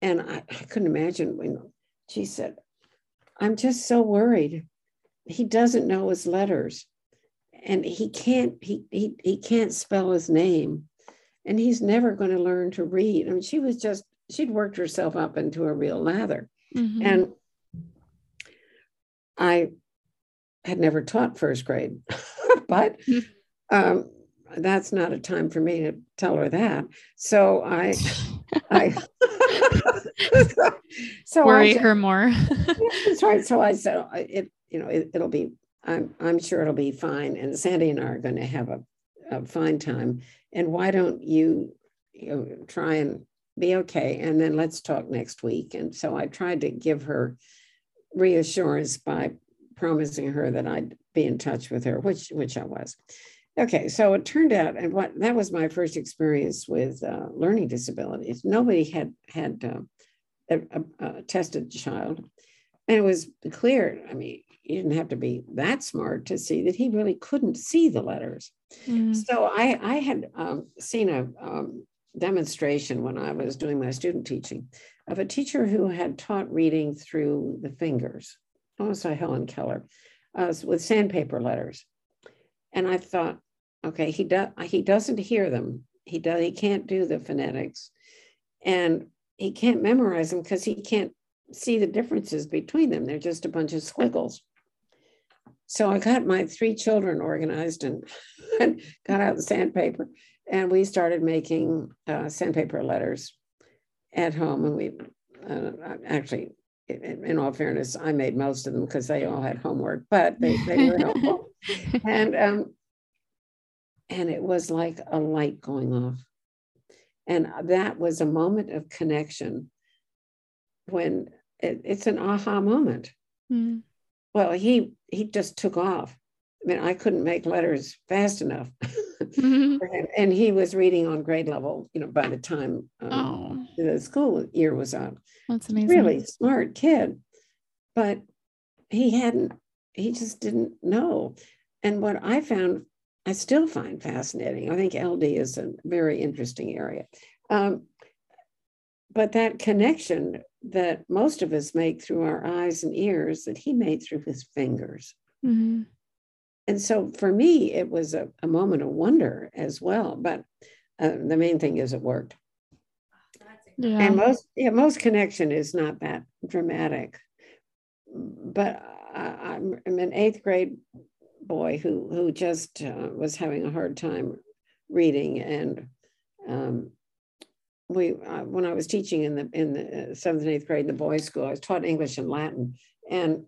Speaker 3: And I, I couldn't imagine when she said, I'm just so worried. He doesn't know his letters and he can't he, he he can't spell his name and he's never going to learn to read. I mean, she was just, she'd worked herself up into a real lather. Mm-hmm. And I had never taught first grade, but um, that's not a time for me to tell her that. So I, I,
Speaker 2: so worry I, her more.
Speaker 3: that's right. So I said, it, you know, it, will be, I'm, I'm sure it'll be fine. And Sandy and I are going to have a, a fine time. And why don't you, you know, try and be okay? And then let's talk next week. And so I tried to give her reassurance by promising her that I'd be in touch with her, which which I was. Okay, so it turned out, and what that was my first experience with uh, learning disabilities. Nobody had had uh, a, a, a, tested child, and it was clear. I mean, you didn't have to be that smart to see that he really couldn't see the letters. Mm. So I I had um, seen a um, demonstration when I was doing my student teaching of a teacher who had taught reading through the fingers almost like Helen Keller, uh, with sandpaper letters. And I thought, okay, he does he doesn't hear them. He does he can't do the phonetics, and he can't memorize them because he can't see the differences between them. They're just a bunch of squiggles. So I got my three children organized and, and got out the sandpaper, and we started making uh, sandpaper letters at home. And we uh, actually in all fairness, I made most of them because they all had homework, but they, they were helpful. and um, and it was like a light going off. And that was a moment of connection when it, it's an aha moment. Mm. Well, he he just took off. I mean, I couldn't make letters fast enough. mm-hmm. And he was reading on grade level, you know, by the time um, oh. the school year was up.
Speaker 2: That's amazing.
Speaker 3: Really smart kid. But he hadn't, he just didn't know. And what I found, I still find fascinating. I think LD is a very interesting area. Um, but that connection that most of us make through our eyes and ears that he made through his fingers. Mm-hmm. And so for me, it was a, a moment of wonder as well. But uh, the main thing is it worked. Yeah. And most yeah, most connection is not that dramatic. But I, am an eighth grade boy who who just uh, was having a hard time reading, and um, we uh, when I was teaching in the in the uh, seventh and eighth grade in the boys' school, I was taught English and Latin, and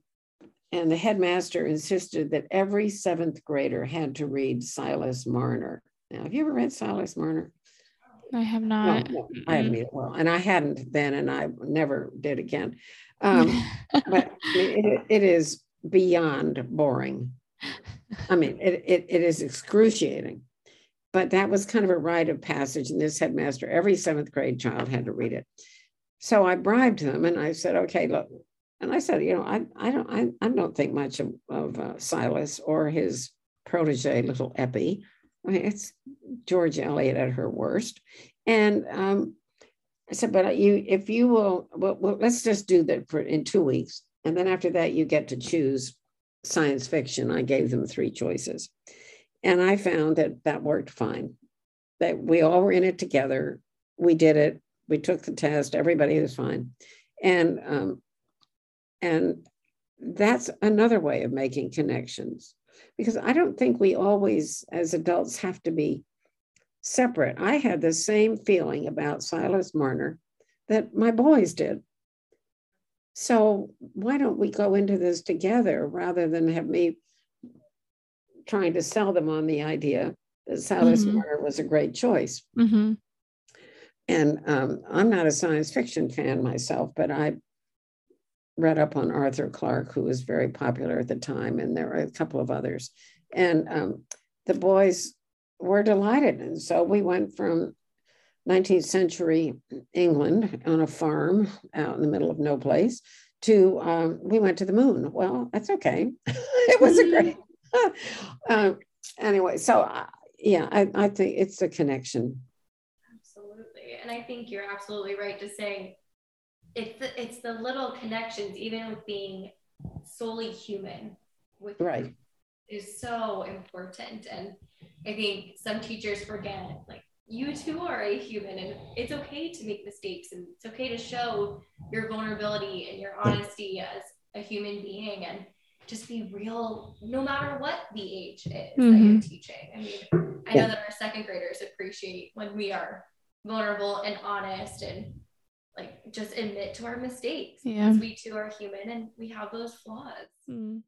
Speaker 3: and the headmaster insisted that every seventh grader had to read Silas Marner. Now, have you ever read Silas Marner?
Speaker 2: I have not.
Speaker 3: No, no, I haven't either. Well, and I hadn't then, and I never did again. Um, but it, it is beyond boring. I mean, it, it, it is excruciating. But that was kind of a rite of passage And this headmaster. Every seventh grade child had to read it. So I bribed them and I said, okay, look. And I said, you know, I, I don't I, I don't think much of, of uh, Silas or his protege, little Eppie. I mean, it's George Eliot at her worst. And um, I said, but you, if you will, well, well, let's just do that for in two weeks. And then after that, you get to choose science fiction. I gave them three choices. And I found that that worked fine. That we all were in it together. We did it. We took the test. Everybody was fine. And um, and that's another way of making connections because I don't think we always, as adults, have to be separate. I had the same feeling about Silas Marner that my boys did. So why don't we go into this together rather than have me trying to sell them on the idea that Silas mm-hmm. Was a great choice? Mm-hmm. And um, I'm not a science fiction fan myself, but I read up on Arthur Clarke, who was very popular at the time, and there were a couple of others. And um, the boys were delighted. And so we went from 19th century England on a farm out in the middle of no place to um, we went to the moon. Well, that's okay. it was a mm-hmm. great. Uh, anyway, so uh, yeah, I, I think it's a connection.
Speaker 4: Absolutely, and I think you're absolutely right to say it's the, it's the little connections, even with being solely human, with
Speaker 3: right
Speaker 4: is so important. And I think some teachers forget like you too are a human and it's okay to make mistakes and it's okay to show your vulnerability and your honesty as a human being and just be real no matter what the age is mm-hmm. that you're teaching. I mean, I know that our second graders appreciate when we are vulnerable and honest and like just admit to our mistakes yeah. because we too are human and we have those flaws. Mm.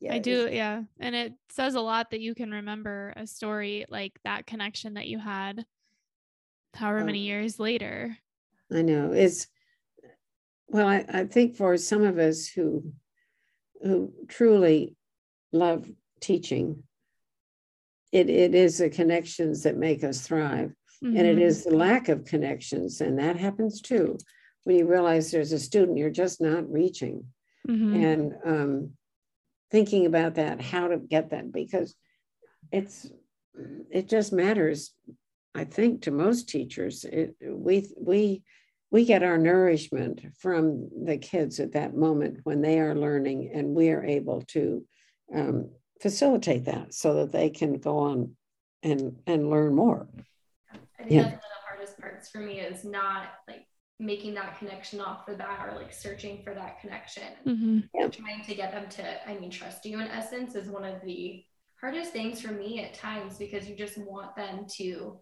Speaker 2: Yeah, I do. Yeah. And it says a lot that you can remember a story like that connection that you had however many oh. years later.
Speaker 3: I know. It's, well, I, I think for some of us who, who truly love teaching, it, it is the connections that make us thrive. Mm-hmm. And it mm-hmm. the lack of connections. And that happens too when you realize there's a student you're just not reaching. Mm-hmm. And, um, thinking about that, how to get that, because it's it just matters. I think to most teachers, it, we we we get our nourishment from the kids at that moment when they are learning, and we are able to um, facilitate that so that they can go on and and learn more.
Speaker 4: I think yeah. that's one of the hardest parts for me is not like making that connection off the bat or like searching for that connection mm-hmm. trying to get them to i mean trust you in essence is one of the hardest things for me at times because you just want them to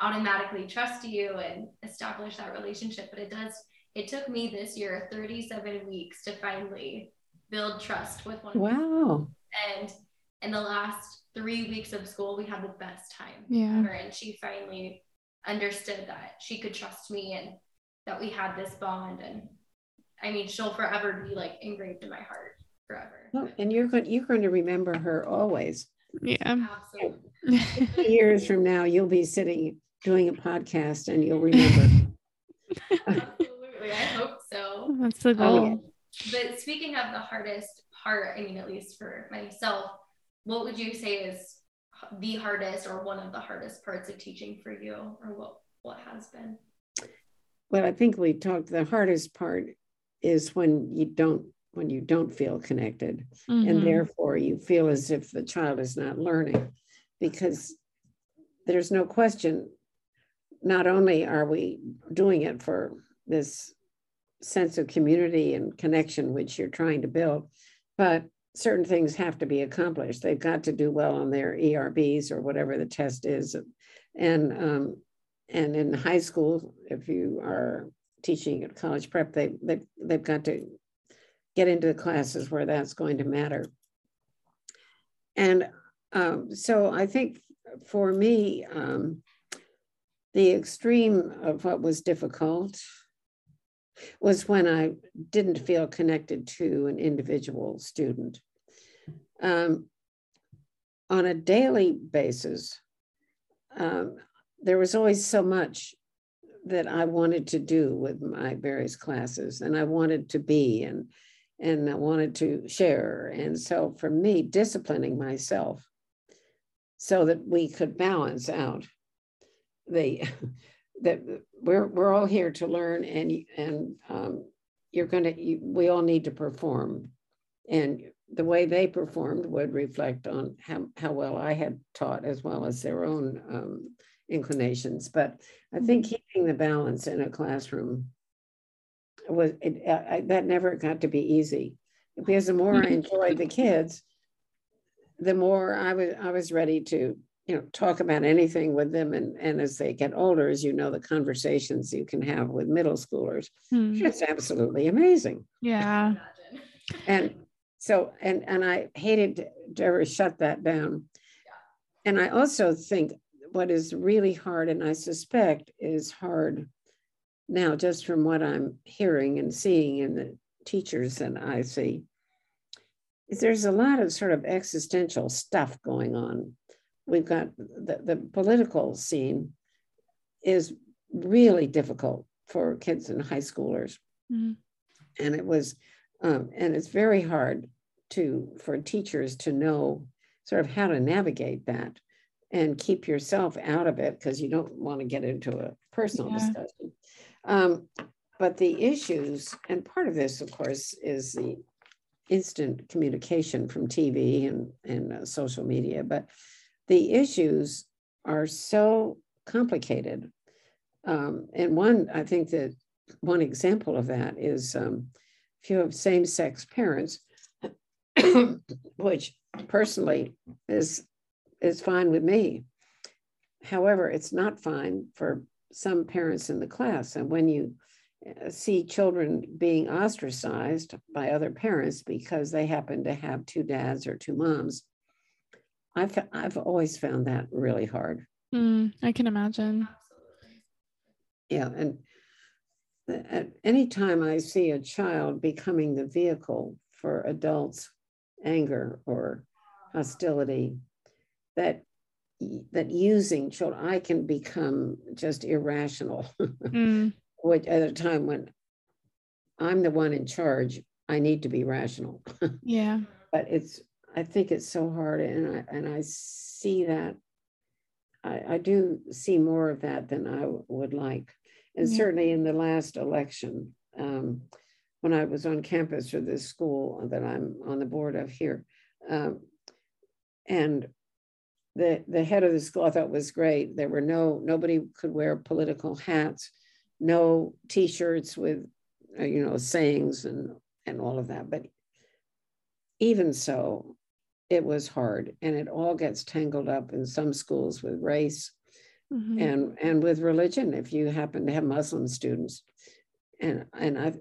Speaker 4: automatically trust you and establish that relationship but it does it took me this year 37 weeks to finally build trust with one
Speaker 3: wow
Speaker 4: and in the last three weeks of school we had the best time
Speaker 2: yeah
Speaker 4: ever and she finally understood that she could trust me and that we had this bond and I mean she'll forever be like engraved in my heart forever.
Speaker 3: Oh, and you're going you're going to remember her always.
Speaker 2: Yeah.
Speaker 3: Absolutely. years from now you'll be sitting doing a podcast and you'll remember.
Speaker 4: Absolutely. I hope so.
Speaker 2: That's the goal.
Speaker 4: Yeah. But speaking of the hardest part, I mean at least for myself, what would you say is the hardest or one of the hardest parts of teaching for you or what what has been?
Speaker 3: well, I think we talked. The hardest part is when you don't when you don't feel connected, mm-hmm. and therefore you feel as if the child is not learning, because there's no question. Not only are we doing it for this sense of community and connection which you're trying to build, but certain things have to be accomplished. They've got to do well on their ERBs or whatever the test is, and um, and in high school, if you are teaching at college prep, they, they, they've got to get into the classes where that's going to matter. And um, so I think for me, um, the extreme of what was difficult was when I didn't feel connected to an individual student. Um, on a daily basis, um, there was always so much that I wanted to do with my various classes and I wanted to be and and I wanted to share. And so for me, disciplining myself so that we could balance out the that we're we're all here to learn and and um, you're to you, we all need to perform and the way they performed would reflect on how, how well I had taught as well as their own um, inclinations. But I think mm-hmm. keeping the balance in a classroom was it, I, that never got to be easy because the more I enjoyed the kids, the more I was I was ready to you know talk about anything with them and and as they get older as you know the conversations you can have with middle schoolers hmm. it's absolutely amazing
Speaker 2: yeah
Speaker 3: and so and and i hated to, to ever shut that down and i also think what is really hard, and I suspect is hard now, just from what I'm hearing and seeing in the teachers that I see, is there's a lot of sort of existential stuff going on. We've got the, the political scene is really difficult for kids and high schoolers. Mm-hmm. And it was, um, and it's very hard to for teachers to know sort of how to navigate that and keep yourself out of it because you don't want to get into a personal yeah. discussion. Um, but the issues, and part of this, of course, is the instant communication from TV and, and uh, social media, but the issues are so complicated. Um, and one, I think that one example of that is um, if you have same sex parents, which personally is is fine with me. However, it's not fine for some parents in the class. And when you uh, see children being ostracized by other parents because they happen to have two dads or two moms, I've, I've always found that really hard.
Speaker 2: Mm, I can imagine.
Speaker 3: Yeah. And at any time I see a child becoming the vehicle for adults' anger or hostility, that that using children, I can become just irrational. mm. Which at a time when I'm the one in charge, I need to be rational.
Speaker 2: yeah.
Speaker 3: But it's I think it's so hard, and I and I see that. I, I do see more of that than I would like, and yeah. certainly in the last election, um, when I was on campus for this school that I'm on the board of here, um, and the the head of the school I thought was great. There were no nobody could wear political hats, no T-shirts with uh, you know sayings and and all of that. But even so, it was hard, and it all gets tangled up in some schools with race mm-hmm. and and with religion. If you happen to have Muslim students, and and I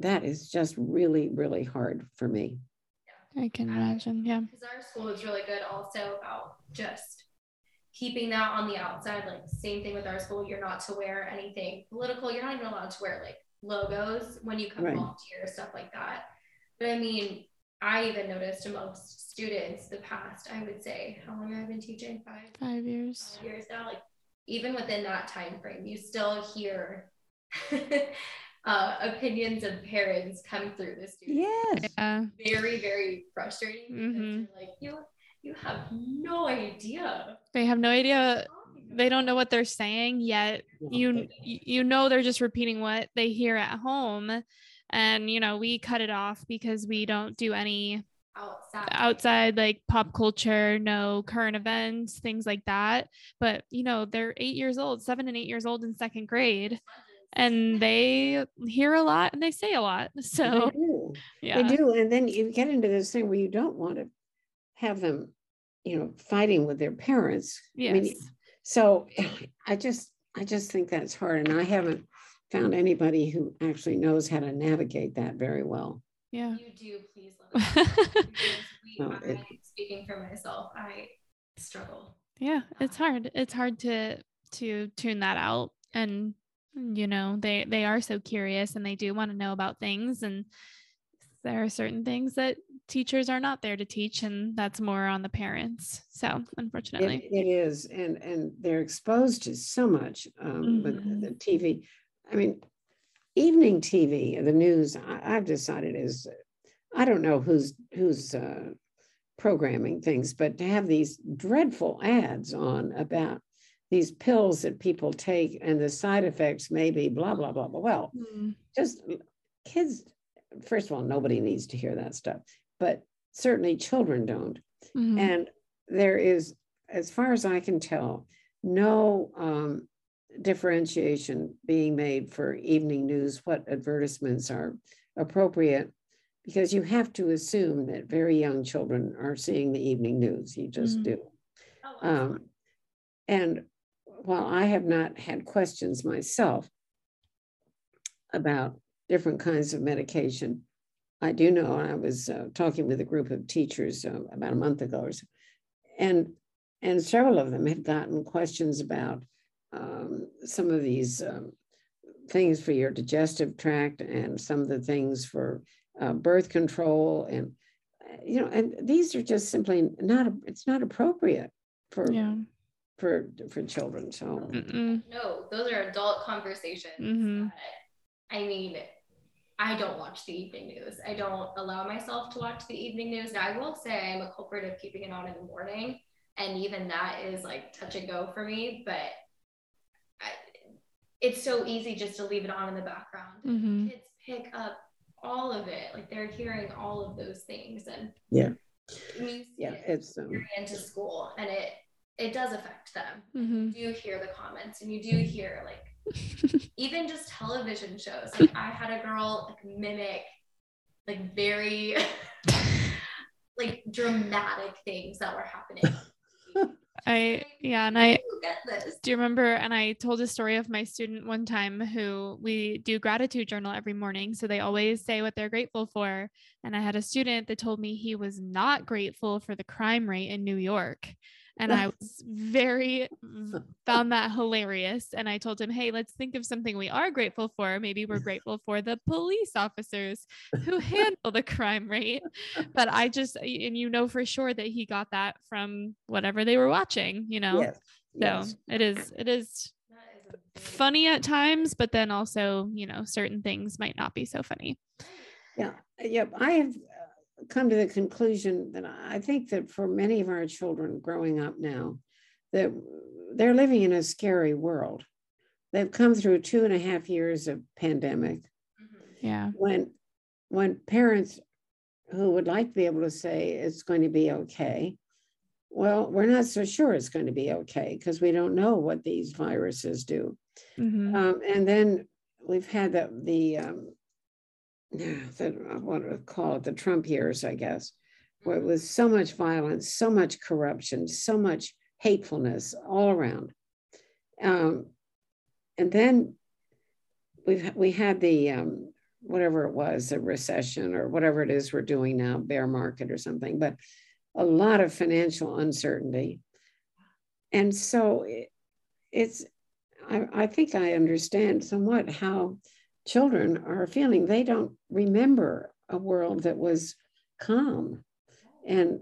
Speaker 3: that is just really really hard for me.
Speaker 2: I can imagine. Yeah.
Speaker 4: Because our school is really good also about just keeping that on the outside. Like, same thing with our school. You're not to wear anything political. You're not even allowed to wear like logos when you come right. volunteer, stuff like that. But I mean, I even noticed amongst students the past, I would say, how long have I been teaching? Five.
Speaker 2: Five years.
Speaker 4: Five years now. Like, even within that time frame, you still hear uh, opinions of parents come through the students.
Speaker 3: Yes.
Speaker 4: Yeah. Very, very frustrating. Mm-hmm. Like you, you have no idea.
Speaker 2: They have no idea. They don't know what they're saying yet. You, you know, they're just repeating what they hear at home, and you know, we cut it off because we don't do any outside outside like pop culture no current events things like that but you know they're eight years old seven and eight years old in second grade and they hear a lot and they say a lot. So
Speaker 3: they do. Yeah. They do. And then you get into this thing where you don't want to have them, you know, fighting with their parents.
Speaker 2: Yes. I mean,
Speaker 3: so I just I just think that's hard. And I haven't found anybody who actually knows how to navigate that very well.
Speaker 2: Yeah.
Speaker 4: You do, please let we, no, it, speaking for myself, I struggle.
Speaker 2: Yeah, it's hard. It's hard to to tune that out and you know they they are so curious and they do want to know about things and there are certain things that teachers are not there to teach and that's more on the parents so unfortunately
Speaker 3: it, it is and and they're exposed to so much um, mm-hmm. with the tv i mean evening tv the news I, have decided is i don't know who's who's uh, programming things but to have these dreadful ads on about these pills that people take and the side effects may be blah blah blah blah well mm. just kids first of all nobody needs to hear that stuff but certainly children don't mm-hmm. and there is as far as i can tell no um, differentiation being made for evening news what advertisements are appropriate. Because you have to assume that very young children are seeing the evening news. You just mm-hmm. do. Oh, um, and while I have not had questions myself about different kinds of medication, I do know, I was uh, talking with a group of teachers uh, about a month ago or so, and, and several of them had gotten questions about um, some of these um, things for your digestive tract and some of the things for uh, birth control and you know and these are just simply not it's not appropriate for
Speaker 2: yeah
Speaker 3: for for children. So
Speaker 4: Mm-mm. no, those are adult conversations. Mm-hmm. I mean, I don't watch the evening news. I don't allow myself to watch the evening news. Now, I will say I'm a culprit of keeping it on in the morning, and even that is like touch and go for me. But I, it's so easy just to leave it on in the background. Mm-hmm. Kids pick up all of it, like they're hearing all of those things, and
Speaker 3: yeah,
Speaker 4: yeah, it's um, into school, and it it does affect them.
Speaker 2: Mhm.
Speaker 4: You do hear the comments and you do hear like even just television shows. Like I had a girl like mimic like very like dramatic things that were happening.
Speaker 2: I yeah, and I do you remember and I told a story of my student one time who we do gratitude journal every morning so they always say what they're grateful for and I had a student that told me he was not grateful for the crime rate in New York and I was very found that hilarious and I told him hey let's think of something we are grateful for maybe we're grateful for the police officers who handle the crime rate but I just and you know for sure that he got that from whatever they were watching you know
Speaker 3: Yes.
Speaker 2: so
Speaker 3: yes.
Speaker 2: it is it is
Speaker 4: That is a big-
Speaker 2: funny at times, but then also, you know, certain things might not be so funny.
Speaker 3: Yeah, yep. I have come to the conclusion that I think that for many of our children growing up now, that they're living in a scary world. They've come through two and a half years of pandemic
Speaker 4: Mhm.
Speaker 2: Yeah.
Speaker 3: when when parents who would like to be able to say it's going to be okay well we're not so sure it's going to be okay because we don't know what these viruses do
Speaker 2: Mhm.
Speaker 3: um, and then we've had the the um, the what we call it the Trump years, I guess, where it was so much violence, so much corruption, so much hatefulness all around. Um, and then we've we had the um, whatever it was, a recession or whatever it is we're doing now, bear market or something, but a lot of financial uncertainty. And so it, it's I, I think I understand somewhat how children are feeling. They don't remember a world that was calm, and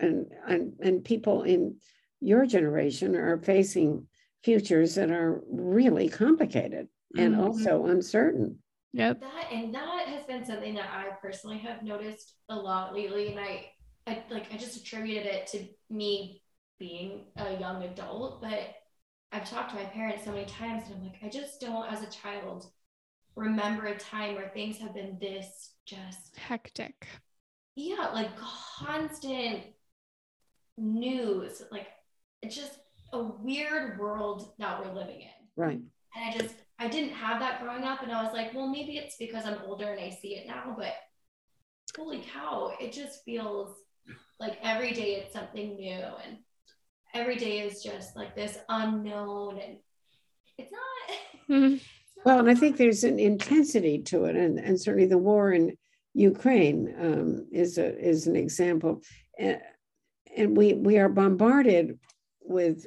Speaker 3: and and and people in your generation are facing futures that are really complicated and
Speaker 2: Mhm.
Speaker 3: also uncertain.
Speaker 2: Yep.
Speaker 4: That and that has been something that I personally have noticed a lot lately, and I, I like I just attributed it to me being a young adult, but I've talked to my parents so many times, and I'm like, I just don't, as a child, remember a time where things have been this just
Speaker 2: Hectic.
Speaker 4: yeah, like constant news, like it's just a weird world that we're living in.
Speaker 3: Right.
Speaker 4: And I just, I didn't have that growing up. And I was like, well, maybe it's because I'm older and I see it now, but holy cow, it just feels like every day it's something new. And every day is just like this unknown. And it's not.
Speaker 3: Well, and I think there's an intensity to it, and, and certainly the war in Ukraine um, is a is an example. And, and we we are bombarded with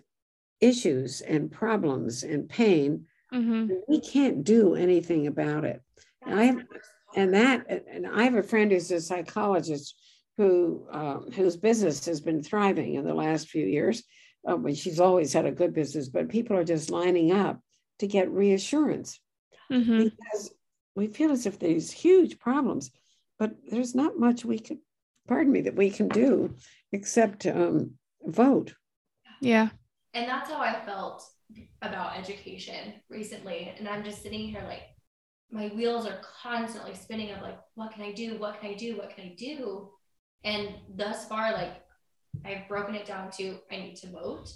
Speaker 3: issues and problems and pain.
Speaker 2: Mhm.
Speaker 3: and We can't do anything about it. and I-
Speaker 4: That's the worst part.
Speaker 3: And that, and I have a friend who's a psychologist who um, whose business has been thriving in the last few years. Uh, but she's always had a good business, but people are just lining up to get reassurance
Speaker 2: Mhm.
Speaker 3: because we feel as if there's huge problems, but there's not much we can, pardon me, that we can do except um, vote.
Speaker 2: Yeah.
Speaker 4: And that's how I felt about education recently. And I'm just sitting here like, my wheels are constantly spinning of like, what can I do? What can I do? What can I do? And thus far, like, I've broken it down to I need to vote.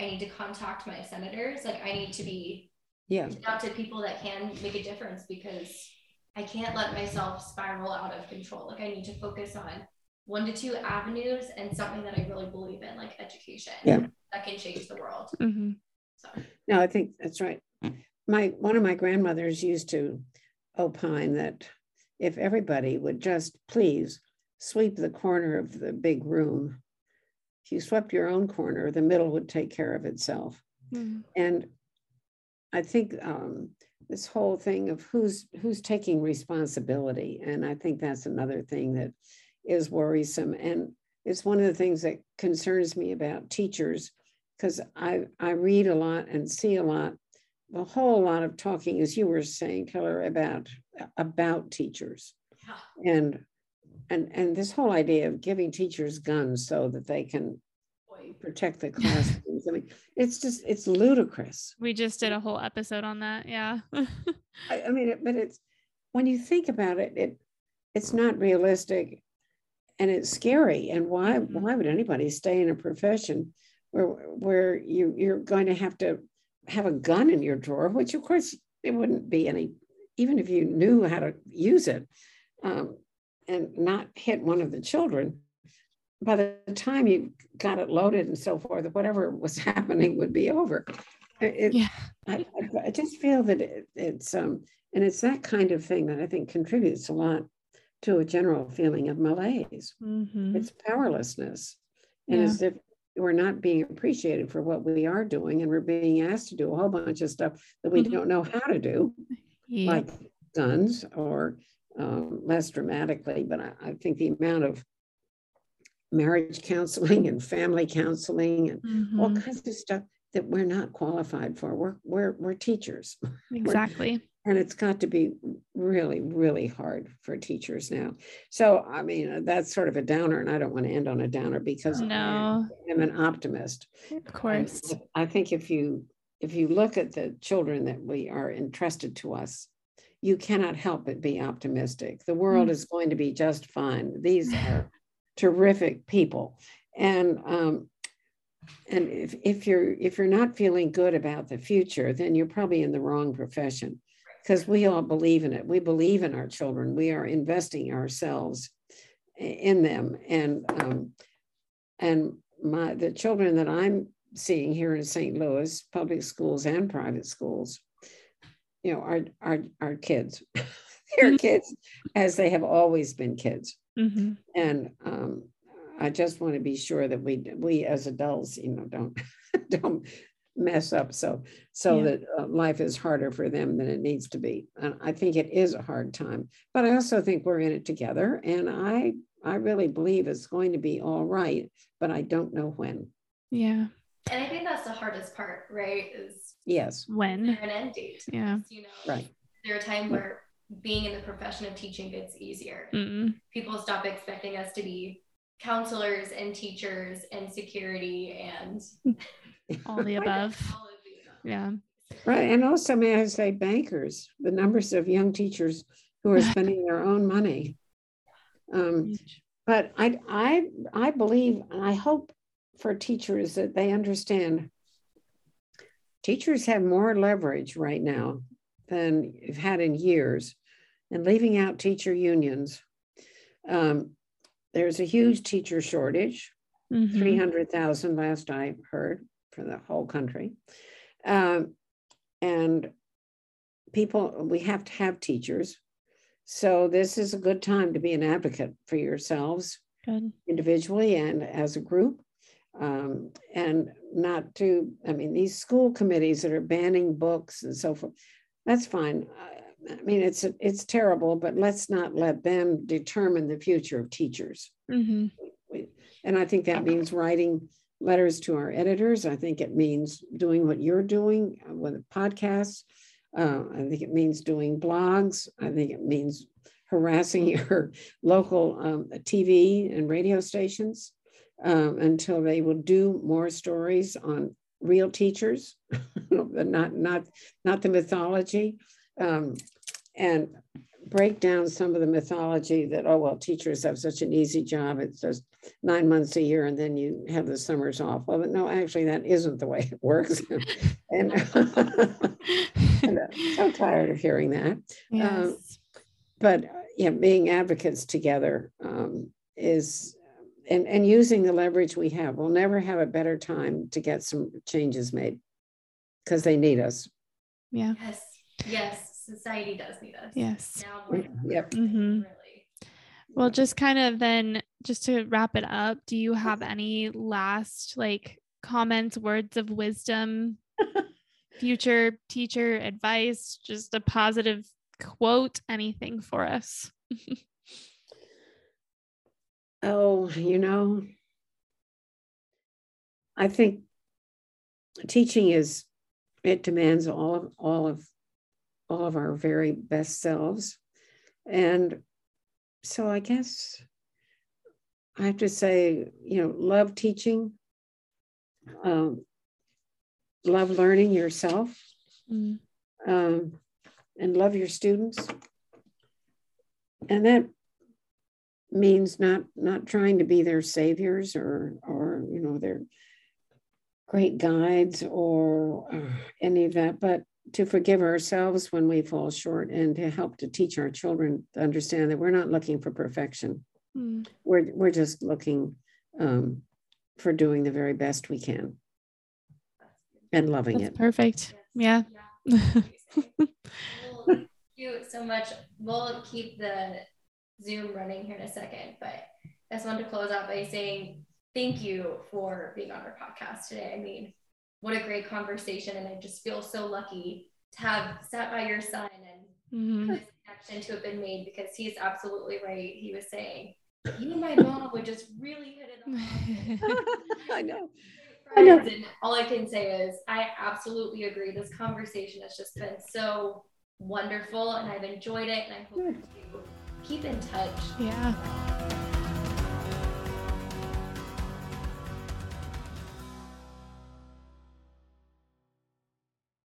Speaker 4: I need to contact my senators. Like, I need to be
Speaker 3: Yeah,
Speaker 4: reaching out to people that can make a difference because I can't let myself spiral out of control. Like, I need to focus on one to two avenues and something that I really believe in, like education,
Speaker 3: Yeah.
Speaker 4: that can change the world.
Speaker 2: Mhm.
Speaker 4: So.
Speaker 3: no, I think that's right. My one of my grandmothers used to opine that if everybody would just please sweep the corner of the big room, if you swept your own corner, the middle would take care of itself.
Speaker 2: Mhm.
Speaker 3: And I think um, this whole thing of who's who's taking responsibility, and I think that's another thing that is worrisome, and it's one of the things that concerns me about teachers, because I I read a lot and see a lot, a whole lot of talking, as you were saying, Keller, about about teachers,
Speaker 4: Yeah.
Speaker 3: and and and this whole idea of giving teachers guns so that they can. Protect the classrooms. I mean, it's just it's ludicrous.
Speaker 2: We just did a whole episode on that. Yeah.
Speaker 3: I, I mean, it- but it's when you think about it, it it's not realistic, and it's scary. And why
Speaker 2: Mhm.
Speaker 3: why would anybody stay in a profession where where you you're going to have to have a gun in your drawer, which of course it wouldn't be any, even if you knew how to use it, um, and not hit one of the children. By the time you got it loaded and so forth, whatever was happening would be over. It, yeah. I, I, just feel that it, it's um, and it's that kind of thing that I think contributes a lot to a general feeling of malaise. Mm-hmm. It's powerlessness. And yeah. as if we're not being appreciated for what we are doing, and we're being asked to do a whole bunch of stuff that we mm-hmm. don't know how to do, yeah. like guns or um, less dramatically. But I, I, think the amount of marriage counseling and family counseling and mm-hmm. all kinds of stuff that we're not qualified for. We're we're we're teachers.
Speaker 2: Exactly.
Speaker 3: and it's got to be really really hard for teachers now so i mean that's sort of a downer and i don't want to end on a downer because
Speaker 2: no.
Speaker 3: i'm an optimist
Speaker 2: of course
Speaker 3: and i think if you if you look at the children that we are entrusted to us you cannot help but be optimistic the world mm. is going to be just fine these are terrific people. And um, and if, if you're if you're not feeling good about the future then you're probably in the wrong profession. Because we all believe in it. We believe in our children. We are investing ourselves in them. And um, and my the children that i'm seeing here in st louis public schools and private schools you know are are, are kids. They're mm-hmm. kids as they have always been kids mm-hmm. and um, I just want to be sure that we we as adults, you know, don't don't mess up so so yeah. that uh, life is harder for them than it needs to be. And I think it is a hard time, but I also think we're in it together, and I I really believe it's going to be all right, but I don't know when.
Speaker 2: Yeah.
Speaker 4: And I think that's the hardest part, right? Is
Speaker 3: yes,
Speaker 2: when
Speaker 4: an end date.
Speaker 2: Yeah.
Speaker 4: You know,
Speaker 3: right.
Speaker 4: There are times where being in the profession of teaching gets easier. mm People stop expecting us to be counselors and teachers and security and
Speaker 2: all the above. all Yeah.
Speaker 3: Right. And also, may I say, bankers, the numbers of young teachers who are spending their own money. Um, but I, I, I believe, and I hope for teachers that they understand teachers have more leverage right now than you've had in years. And leaving out teacher unions, um, there's a huge teacher shortage, mm-hmm. 300,000 last I heard for the whole country. Um, and people, we have to have teachers. So this is a good time to be an advocate for yourselves good. individually and as a group. Um, and not to, I mean, these school committees that are banning books and so forth, that's fine. I mean, it's it's terrible, but let's not let them determine the future of teachers. Mm-hmm. And I think that means writing letters to our editors. I think it means doing what you're doing with podcasts. Uh, I think it means doing blogs. I think it means harassing your local um, TV and radio stations um, until they will do more stories on real teachers, not not not the mythology. Um, and break down some of the mythology that oh well teachers have such an easy job. It's just nine months a year and then you have the summers off. Well but no actually that isn't the way it works. And, and i'm so tired of hearing that. Um, yes. um, but yeah being advocates together um, is and, and using the leverage we have we'll never have a better time to get some changes made because they need us
Speaker 2: yeah
Speaker 4: yes yes society does need us.
Speaker 2: Yes.
Speaker 3: Now yep. Mm-hmm. Really.
Speaker 2: Well, just kind of then, just to wrap it up, do you have any last like comments, words of wisdom, future teacher advice, just a positive quote, anything for us?
Speaker 3: oh, you know, I think teaching is it demands all of all of all of our very best selves. And so I guess I have to say, you know, love teaching, um, love learning yourself, mm. um, and love your students. And that means not not trying to be their saviors or or you know their great guides or uh, any of that, but to forgive ourselves when we fall short and to help to teach our children to understand that we're not looking for perfection. Mm. We're, we're just looking um, for doing the very best we can and loving
Speaker 2: That's
Speaker 3: it.
Speaker 2: Perfect. Yeah.
Speaker 4: Thank you so much. We'll keep the Zoom running here in a second, but I just wanted to close out by saying thank you for being on our podcast today. I mean, what a great conversation. And I just feel so lucky to have sat by your son and mm-hmm. this connection to have been made because he's absolutely right. He was saying, you and my mom would just really hit it
Speaker 3: I know.
Speaker 4: I know. And all I can say is I absolutely agree. This conversation has just been so wonderful and I've enjoyed it and I hope you keep in touch.
Speaker 2: Yeah. Um,